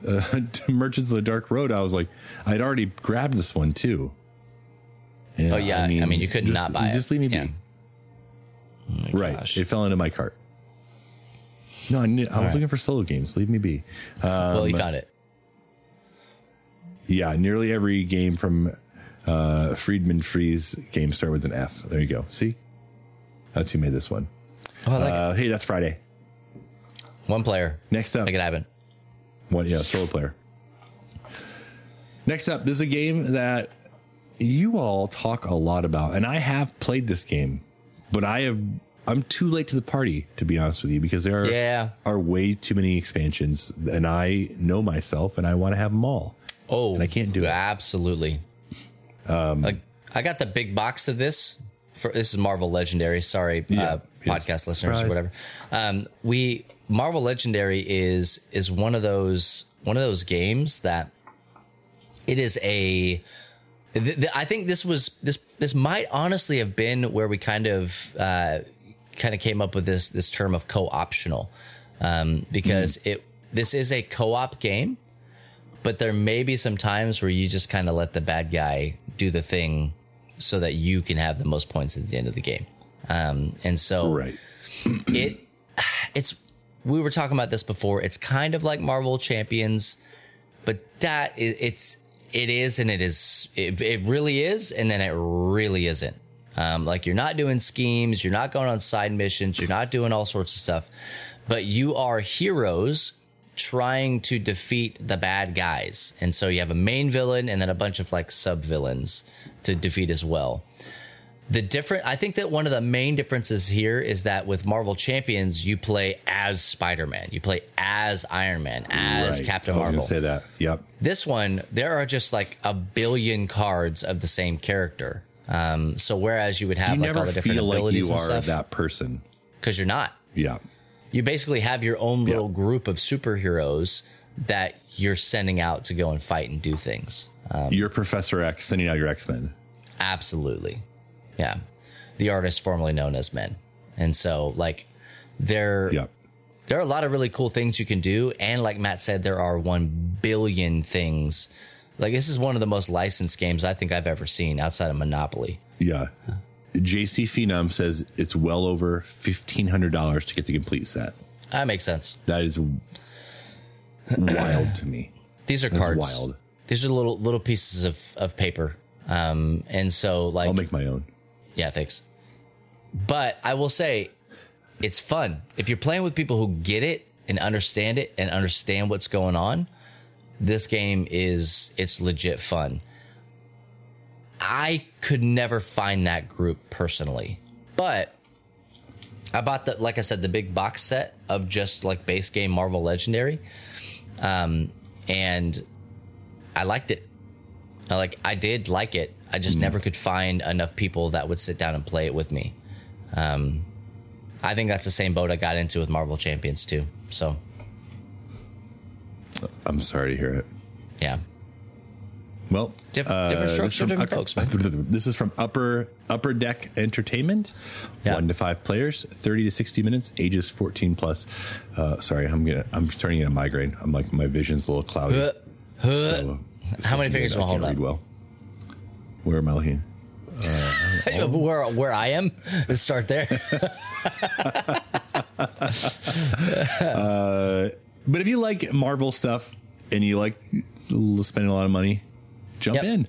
uh, Merchants of the Dark Road, I was like, I'd already grabbed this one too. And, Oh, yeah. I mean, you could just, not buy it. Just leave me Yeah. be. Oh Right. gosh. It fell into my cart. No, I, knew, I was right. looking for solo games. Leave me be. well, um, you found it. Yeah, nearly every game from uh, Friedemann Friese game start with an F. There you go. See? That's who made this one. Oh, I like Uh, hey, that's Friday. One player. Next up, Make it happen. One, yeah, solo player. Next up, this is a game that you all talk a lot about, and I have played this game, but I have. I'm too late to the party, to be honest with you, because there are, Yeah. are way too many expansions, and I know myself, and I want to have them all. Oh, And I can't do it. Absolutely. Um, like, I got the big box of this. For this is Marvel Legendary. Sorry, Yeah, uh, yes. podcast listeners Surprise. or whatever. Um, we Marvel Legendary is is one of those one of those games that it is a. th- th- I think this was this this might honestly have been where we kind of uh, kind of came up with this this term of co-optional um, because it this is a co-op game but there may be some times where you just kind of let the bad guy do the thing so that you can have the most points at the end of the game. Um, and so Right. it it's we were talking about this before. It's kind of like Marvel Champions, but that is, it's it is and it is it, it really is and then it really isn't. Um, like you're not doing schemes, you're not going on side missions, you're not doing all sorts of stuff, but you are heroes trying to defeat the bad guys. And so you have a main villain and then a bunch of like sub villains to defeat as well the different i think that one of the main differences here is that with marvel champions you play as spider-man you play as iron man as Right. captain I was marvel going to say that. Yep. this one there are just like a billion cards of the same character um, so whereas you would have You like all never the different feel like abilities you and are stuff that person. because you're not Yeah. you basically have your own little Yeah. group of superheroes that you're sending out to go and fight and do things Um, You're Professor X sending out your X Men. Absolutely. Yeah. The artist formerly known as Men. And so like there Yep. there are a lot of really cool things you can do and like Matt said there are 1 billion things. Like this is one of the most licensed games I think I've ever seen outside of Monopoly. Yeah. JC Phenom says it's well over $1,500 to get the complete set. That makes sense. That is wild to me. These are That's cards. wild. These are little little pieces of of paper. Um and so like I'll make my own. Yeah, thanks. But I will say it's fun. If you're playing with people who get it and understand it and understand what's going on, this game is it's legit fun. I could never find that group personally. But I bought the like I said the big box set of just like base game Marvel Legendary. Um and I liked it. I like I did like it. I just never could find enough people that would sit down and play it with me. Um, I think that's the same boat I got into with Marvel Champions too. So I'm sorry to hear it. yeah, Well, Diff- different this strokes for different folks, man. This is from Upper Upper Deck Entertainment. Yeah. One to five players, thirty to sixty minutes, ages fourteen plus. Uh, sorry, I'm gonna I'm starting to get a migraine. I'm like my vision's a little cloudy. So- uh, How many fingers I will hold can't up? read well. Where am I uh, looking? where where I am, let's start there. Uh, but if you like Marvel stuff and you like spending a lot of money, jump Yep. in.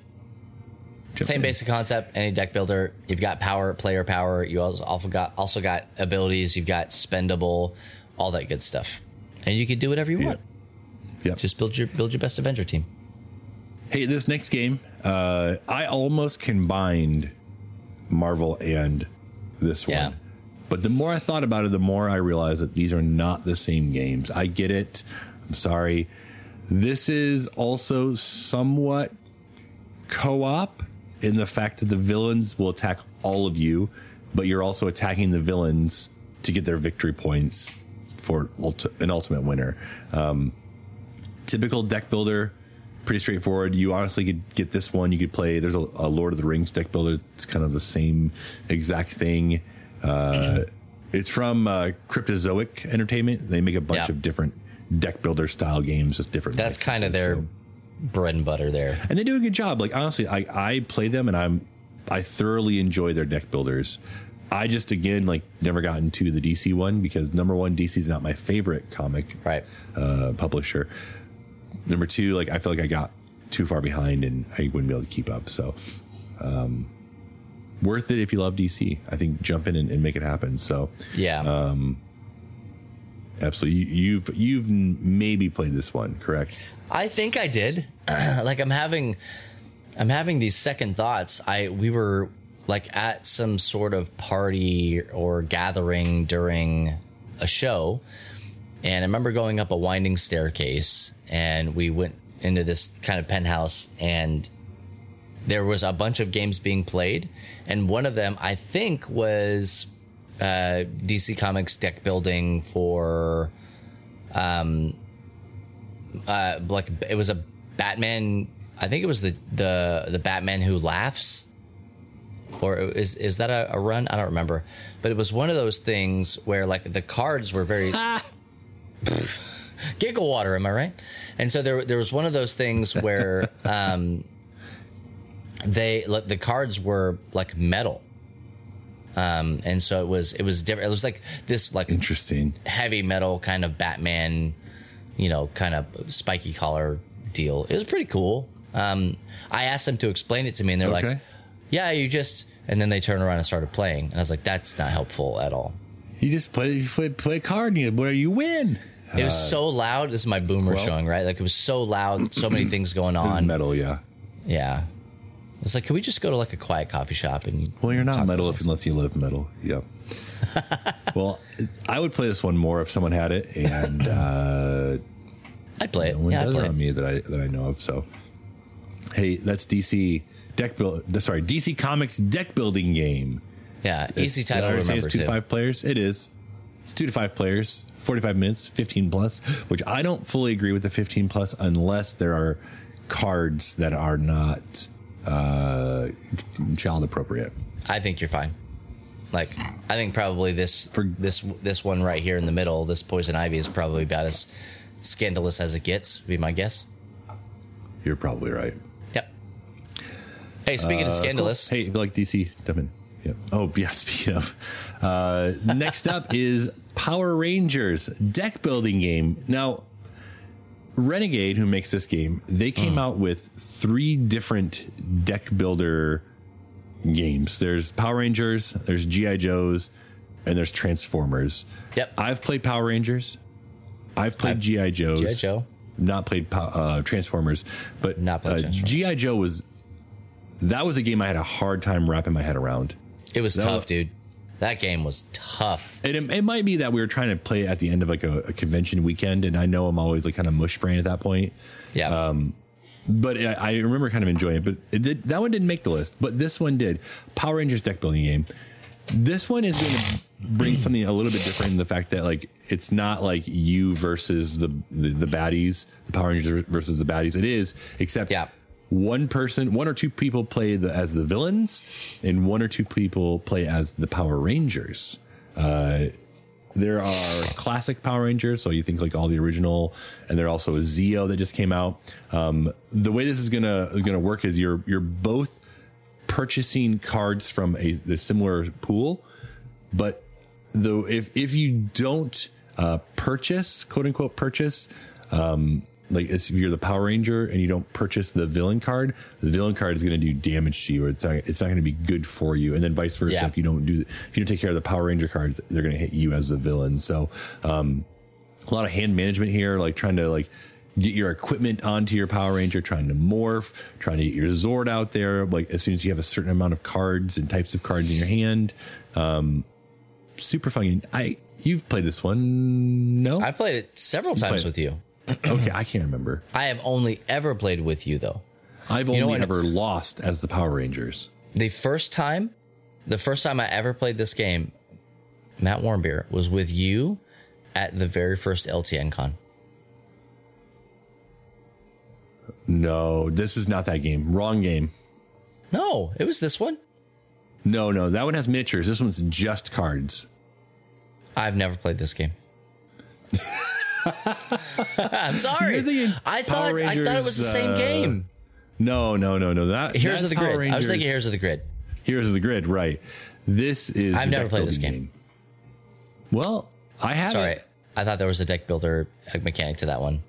Jump Same in. basic concept. Any deck builder, you've got power, player power. You also also got also got abilities. You've got spendable, all that good stuff, and you can do whatever you Yeah. want. Yep. Just build your build your best Avenger team. Hey, this next game, uh, I almost combined Marvel and this one. But the more I thought about it, the more I realized that these are not the same games. I get it. I'm sorry. This is also somewhat co op in the fact that the villains will attack all of you, but you're also attacking the villains to get their victory points for an ultimate winner. Um, typical deck builder, pretty straightforward. You honestly could get this one. You could play. There's a, a Lord of the Rings deck builder. It's kind of the same exact thing. Uh, it's from uh, Cryptozoic Entertainment. They make a bunch Yeah. of different deck builder style games, just different. That's kind of their so- bread and butter there. and they do a good job. Like honestly, I I play them and I'm I thoroughly enjoy their deck builders. I just again like never got into the DC one because number one, DC is not my favorite comic Right. uh, publisher. Number two, like I feel like I got too far behind and I wouldn't be able to keep up. So, um, worth it if you love DC. I think jump in and, and make it happen. So, Yeah. Uh, absolutely, you, you've you've maybe played this one, correct? I think I did. like I'm having I'm having these second thoughts. I we were like at some sort of party or gathering during a show and I remember going up a winding staircase and we went into this kind of penthouse and there was a bunch of games being played and one of them I think was uh, DC Comics deck building for uh, like it was a Batman. I think it was the the the Batman who laughs, or is is that a, a run? I don't remember, but it was one of those things where like the cards were very giggle water. Am I right? And so there there was one of those things where um, they like, the cards were like metal. Um, and so it was it was different. It was like this like Interesting. heavy metal kind of Batman, you know, kind of spiky collar deal. It was pretty cool. Um, I asked them to explain it to me, and they're Okay. like, "Yeah, you just." And then they turned around and started playing, and I was like, "That's not helpful at all." You just play you play, play a card and you, where you win. It was so loud. This is my boomer well- showing, right? Like it was so loud, so many things going on. metal, yeah. Yeah, it's like, can we just go to like a quiet coffee shop and? Well, you're not metal if, unless you live metal. Yeah. well, I would play this one more if someone had it, and uh, I'd play it. no one Yeah, does it on me that I that I know of. So, hey, that's DC deck build. Sorry, DC Comics deck building game. Yeah, easy Did I title to already say remember it's two to five players. It is. It's two to five players, forty-five minutes, fifteen plus. Which I don't fully agree with the fifteen plus unless there are cards that are not uh, child appropriate. I think you're fine. Like, I think probably this For- this this one right here in the middle, this poison ivy, is probably about as scandalous as it gets. Would be my guess. You're probably right. Yep. Hey, speaking of scandalous, Hey, if like DC, jump in. Yep. Oh, yeah. Speaking of, uh, next up is Power Rangers deck building game. Now, Renegade, who makes this game, they came out with three different deck builder games. There's Power Rangers, there's GI Joes, and there's Transformers. Yep. I've played Power Rangers. I've played GI Joes. G.I. Joe. Not played uh, Transformers, but Not played uh, Transformers. GI Joe was that was a game I had a hard time wrapping my head around. it was that tough, was- dude. That game was tough. And it, it might be that we were trying to play at the end of like a, a convention weekend, and I know I'm always like kind of mush brain at that point. Yeah. Um, But I, I remember kind of enjoying it. But it did, that one didn't make the list, but this one did. Power Rangers deck building game. This one is going to bring something a little bit different in the fact that like it's not like you versus the the, the baddies, the Power Rangers versus the baddies. It is, except Yeah. One person, one or two people play the, as the villains, and one or two people play as the Power Rangers. Uh, there are classic Power Rangers, so you think like all the original, and there also a Zeo that just came out. Um, the way this is gonna gonna work is you're you're both purchasing cards from a the similar pool, but though if if you don't uh, purchase quote unquote purchase um, like if you're the Power Ranger and you don't purchase the villain card, the villain card is going to do damage to you, or it's not, it's not going to be good for you. And then vice versa, Yeah. if you don't do if you don't take care of the Power Ranger cards, they're going to hit you as the villain. So um, a lot of hand management here, like trying to like get your equipment onto your Power Ranger, trying to morph, trying to get your Zord out there. Like as soon as you have a certain amount of cards and types of cards in your hand, um, super fun. I you've played this one? No, I played it several times played it. with you. Okay, I can't remember. I have only ever played with you though. I've You know only ever lost as the Power Rangers. The first time, the first time I ever played this game, Matt Warmbier was with you at the very first LTN con. No, this is not that game. Wrong game. No, it was this one. No, no, that one has miniatures. This one's just cards. I've never played this game. I'm sorry. I thought I thought it was the same uh, game. No, no, no, no. That Heroes of the Power Grid. I was thinking Heroes of the Grid. Heroes of the Grid, right? This is. I've never played this building game. Well, I have. Sorry, I thought there was a deck builder mechanic to that one.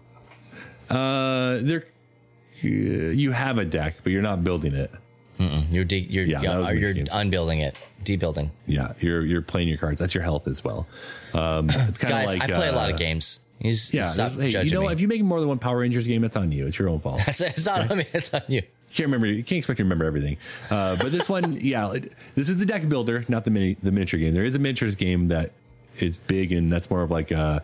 Uh, there. You have a deck, but you're not building it. You're de- you're Yeah, that was you're, games. unbuilding it, debuilding. Yeah, you're you're playing your cards. That's your health as well. Um, it's kind of like I play a lot uh, of games. He's, Yeah, stop hey, you know, me. if you make more than one Power Rangers game, that's on you. It's your own fault. it's, it's not on me. It's on you. can't remember. You can't expect to remember everything. Uh, but this one, yeah, it, this is a deck builder, not the mini, the miniature game. There is a miniatures game that is big, and that's more of like a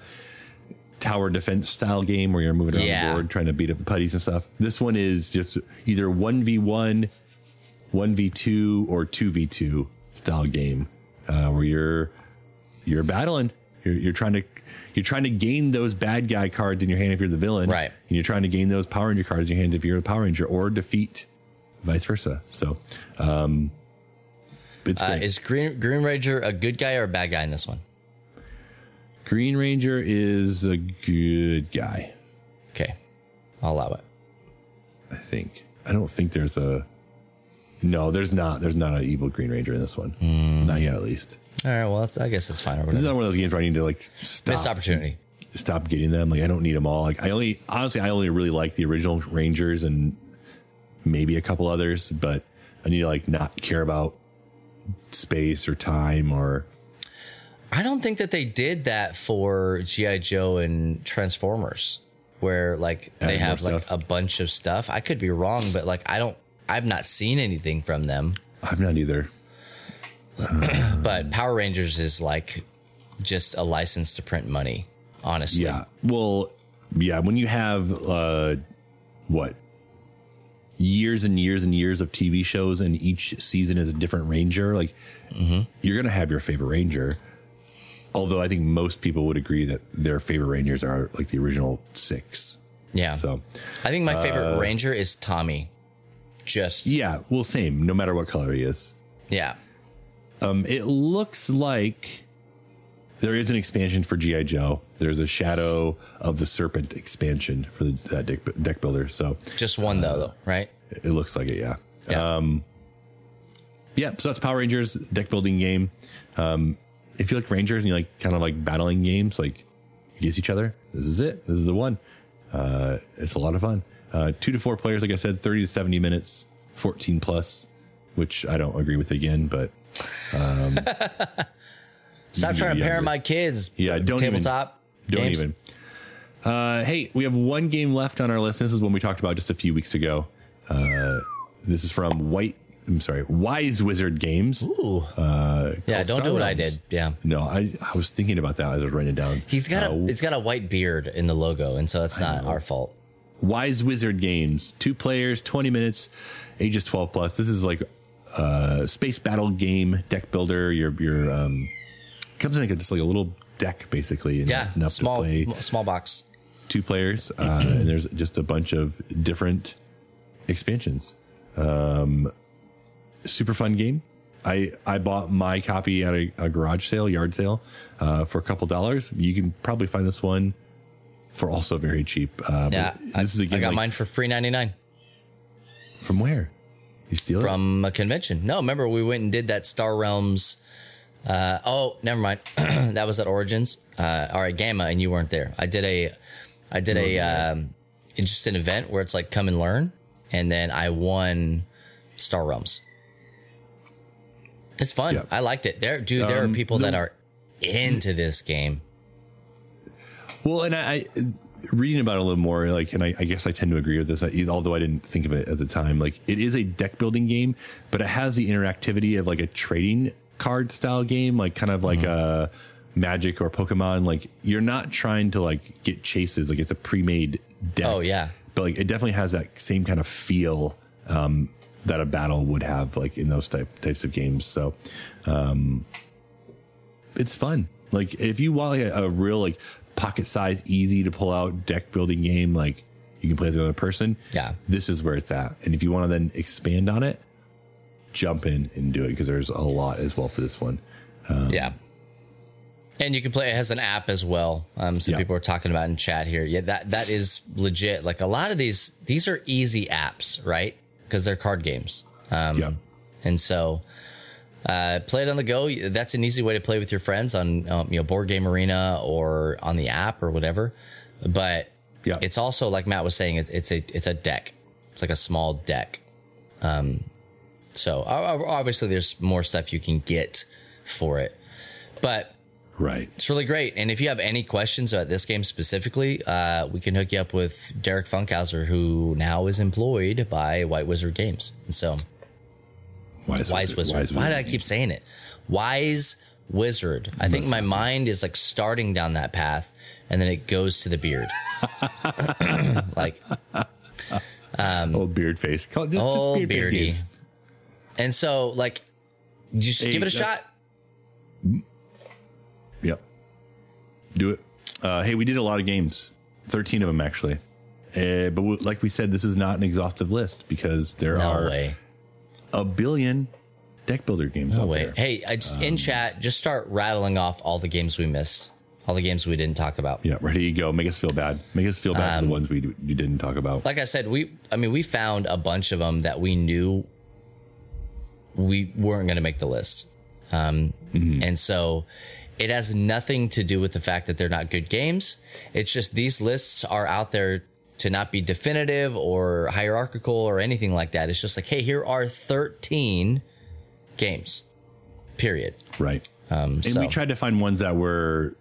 tower defense style game where you're moving around Yeah. the board trying to beat up the putties and stuff. This one is just either one v one, one v two, or two v two style game uh, where you're you're battling. You're, you're trying to you're trying to gain those bad guy cards in your hand if you're the villain, Right. And you're trying to gain those Power Ranger cards in your hand if you're a Power Ranger, or defeat vice versa. So, um, it's Uh, is Green Green Ranger a good guy or a bad guy in this one? Green Ranger is a good guy, Okay, I'll allow it. I think. I don't think there's a no. There's not. There's not an evil Green Ranger in this one. Hmm. Not yet, at least. All right, well, I guess it's fine. Or This is whatever. not one of those games where I need to like stop Missed opportunity. stop getting them. Like I don't need them all. Like I only honestly I only really like the original Rangers and maybe a couple others, but I need to like not care about space or time or I don't think that they did that for GI Joe and Transformers, where like they Add more have like stuff. a bunch of stuff. I could be wrong, but like I don't. I've not seen anything from them. I'm not either. But Power Rangers is like just a license to print money. Honestly, Yeah. Well, yeah, when you have uh what years and years and years of TV shows and each season is a different ranger, like you're going to have your favorite ranger. Although I think most people would agree that their favorite rangers are like the original 6. yeah. So, I think my favorite Ranger is Tommy. Just yeah, yeah, well same, no matter what color he is. Um, it looks like there is an expansion for GI Joe. There's a Shadow of the Serpent expansion for the that deck, deck builder. So just one though, though, right? it looks like it, yeah. Yeah. Yeah, so that's Power Rangers deck building game. Um, if you like Rangers and you like kind of like battling games, like against each other, this is it. This is the one. Uh, it's a lot of fun. Uh, two to four players, like I said, 30 to 70 minutes, 14 plus, which I don't agree with again, but Stop trying to parent my kids. Yeah, don't even- tabletop. Don't games. even. Uh, hey, we have one game left on our list. This is one we talked about just a few weeks ago. Uh, this is from White. I'm sorry, Wise Wizard Games. Ooh. Uh, yeah, don't Star do what I did. Yeah. No, I, I was thinking about that as I was writing it down. He's got Uh, a it's got a white beard in the logo, and so it's not our fault. Wise Wizard Games. Two players, 20 minutes, ages 12 plus. This is like a space battle game, deck builder. Your your um comes in like a, just like a little deck basically, and Yeah, it's enough small to play small box. two players. Uh, and there's just a bunch of different expansions. Um, super fun game. I, I bought my copy at a, a garage sale, yard sale, uh, for a couple dollars. You can probably find this one for also very cheap. Uh, Yeah, I, this is a game I got like- mine for free ninety nine From where? You steal it? from a convention. No, remember we went and did that Star Realms. Uh, oh, never mind. that was at Origins. Uh, all right, Gamma, and you weren't there. I did a, I did a um, just an event where it's like come and learn, and then I won Star Realms. It's fun. I liked it. There, dude. There are Um, people the- that are into this game. Well, and I, I reading about it a little more, like, and I, I guess I tend to agree with this, I- although I didn't think of it at the time. Like, it is a deck building game, but it has the interactivity of like a trading card style game, like kind of like a Magic or Pokemon. Like, you're not trying to like get chases, like it's a pre-made deck. Oh, yeah. but like it definitely has that same kind of feel um, that a battle would have, like in those type types of games. So, um, it's fun. Like if you want like a, a real like pocket size, easy to pull out deck building game, like you can play with another person. Yeah. this is where it's at. And if you want to then expand on it, jump in and do it because there's a lot as well for this one. yeah. And you can play. It has an app as well. Um, some Yeah. people are talking about in chat here. Yeah, that that is legit. Like a lot of these, these are easy apps, right? Because they're card games. Um, yeah, And so, uh, play it on the go. That's an easy way to play with your friends on, um, you know, Board Game Arena or on the app or whatever. But Yeah. it's also like Matt was saying, it's, it's a it's a deck. It's like a small deck. Um, so obviously, there's more stuff you can get for it, but right. it's really great. And if you have any questions about this game specifically, uh, we can hook you up with Derek Funkhauser, who now is employed by White Wizard Games. And so. Wise, Wise Wizard. Wise Why did I keep saying it? Wise Wizard. I think my mind is like starting down that path and then it goes to the beard. like, old beard face. Call it just, just oh, beard beardy. games. And so, like, just Hey, give it a that- shot. Yep. Do it. Uh, hey, we did a lot of games, 13 of them actually. Uh, but w- like we said, this is not an exhaustive list because there No are way. A billion deck builder games out there. Hey, I just Um, in chat, just start rattling off all the games we missed, all the games we didn't talk about. Yeah, ready to go. Make us feel bad. Make us feel bad for Um, the ones we you didn't talk about. like I said, we I mean we found a bunch of them that we knew we weren't going to make the list. Um, And so it has nothing to do with the fact that they're not good games. It's just these lists are out there to not be definitive or hierarchical or anything like that. It's just like, hey, here are 13 games. Period. right. Um, And so we tried to find ones that were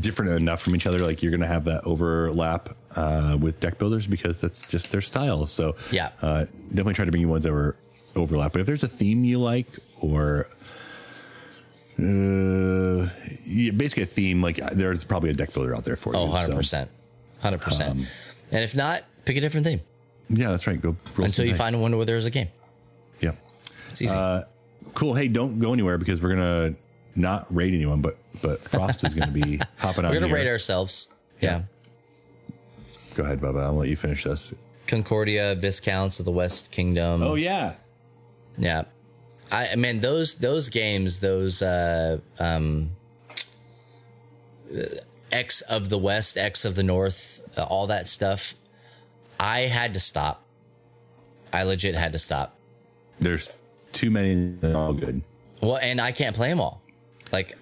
different enough from each other. Like you're going to have that overlap uh, with deck builders because that's just their style. So Yeah. uh, definitely try to bring you ones that were overlap. But if there's a theme you like or uh, yeah, basically a theme, like there's probably a deck builder out there for oh, you. 100%. 100%. Um, and if not, pick a different theme Yeah, that's right. Go until you dice. find one where there's a game. Yeah. It's easy. Uh, Cool. Hey, don't go anywhere because we're gonna not rate anyone, but but Frost is gonna be hopping on We're going to here. rate ourselves. yeah. Go ahead, Bubba. I'll let you finish this. Concordia, Viscounts of the West Kingdom. Oh yeah. yeah. I I mean those those games, those uh um X of the West, X of the North, uh, all that stuff. I had to stop. I legit had to stop. There's too many. They're all good. Well, and I can't play them all. Like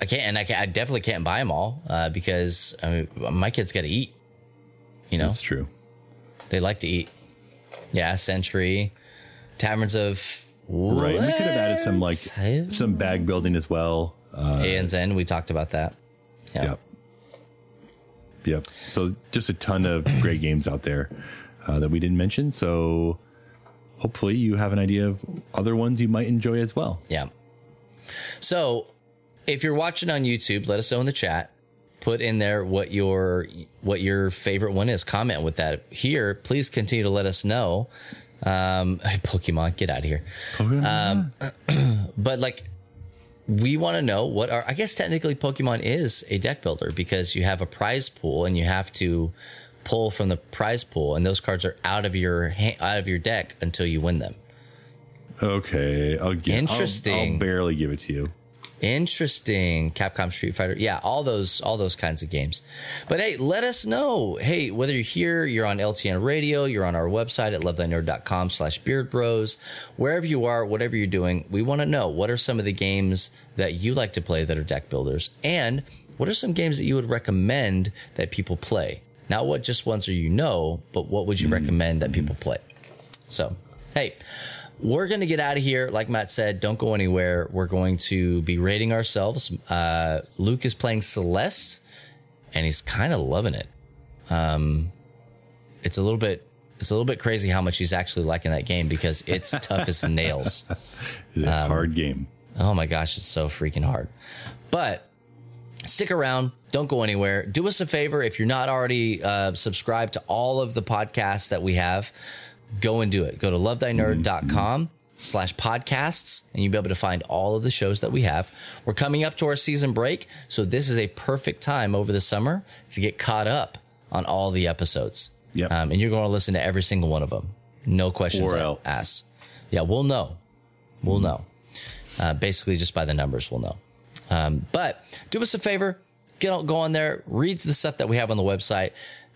I can't, and I, can't, I definitely can't buy them all uh, because I mean, my kids got to eat. You know, That's true. they like to eat. Yeah, Century, Taverns of Right. We could have added some like some bag building as well. Uh, ANZ. We talked about that. Yeah. Yep. Yep. So just a ton of great games out there uh, that we didn't mention. So hopefully you have an idea of other ones you might enjoy as well. Yeah. So, if you're watching on YouTube, let us know in the chat. Put in there what your what your favorite one is. Comment with that. Here, please continue to let us know. Um, Pokemon, get out of here. Um, but like, we want to know what are. I guess technically, Pokemon is a deck builder because you have a prize pool and you have to pull from the prize pool, and those cards are out of your out of your deck until you win them. Okay. I'll give, I'll- Interesting. I'll barely give it to you. Interesting. Capcom Street Fighter. Yeah, all those all those kinds of games. But hey, let us know. Hey, whether you're here, you're on LTN radio, you're on our website at lovethynerd.com slash beard bros, wherever you are, whatever you're doing, we want to know what are some of the games that you like to play that are deck builders and what are some games that you would recommend that people play? Not what just ones are you know, but what would you mm-hmm. recommend that people play? So, hey, we're going to get out of here. Like Matt said, don't go anywhere. We're going to be rating ourselves. Uh, Luke is playing Celeste, and he's kind of loving it. Um, it's a little bit it's a little bit crazy how much he's actually liking that game because it's tough as nails. It's a hard game. Oh my gosh, it's so freaking hard. But stick around. Don't go anywhere. Do us a favor if you're not already uh, subscribed to all of the podcasts that we have. Go and do it. Go to lovethynerd.com slash podcasts and you'll be able to find all of the shows that we have. We're coming up to our season break, so this is a perfect time over the summer to get caught up on all the episodes. Yep. Um, and you're going to listen to every single one of them. No questions asked. Yeah, we'll know. We'll know. Uh, basically, just by the numbers, we'll know. Um, but do us a favor, get on, go on there, read the stuff that we have on the website.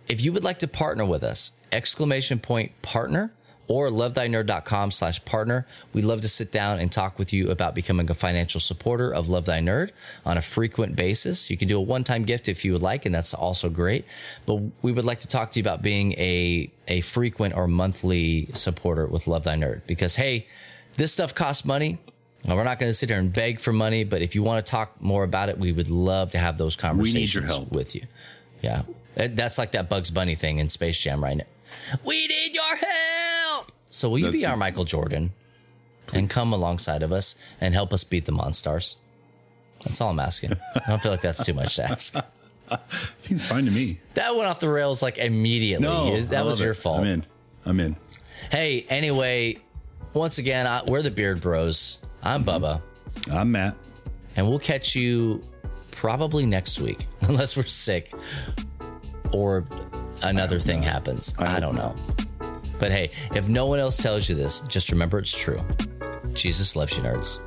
If you would like to partner with us, exclamation point partner or lovethynerd.com slash partner. We'd love to sit down and talk with you about becoming a financial supporter of Love Thy Nerd on a frequent basis. You can do a one-time gift if you would like, and that's also great. But we would like to talk to you about being a, a frequent or monthly supporter with Love Thy Nerd because, hey, this stuff costs money. Now, we're not going to sit here and beg for money, but if you want to talk more about it, we would love to have those conversations help. with you. Yeah. That's like that Bugs Bunny thing in Space Jam right now. We need your help. So will you be our Michael Jordan and come alongside of us and help us beat the Monstars? That's all I'm asking. I don't feel like that's too much to ask. Seems fine to me. That went off the rails like immediately. No, that was your it. fault. I'm in. I'm in. Hey, anyway, once again, I, we're the Beard Bros. I'm mm-hmm. Bubba. I'm Matt. and we'll catch you probably next week, unless we're sick or another thing happens. I, hope don't know. But hey, if no one else tells you this, just remember it's true. Jesus loves you, nerds.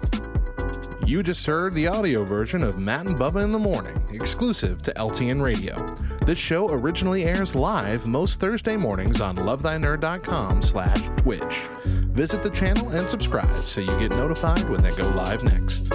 You just heard the audio version of Matt and Bubba in the Morning, exclusive to LTN Radio. This show originally airs live most Thursday mornings on lovethynerd.com slash Twitch. Visit the channel and subscribe so you get notified when they go live next.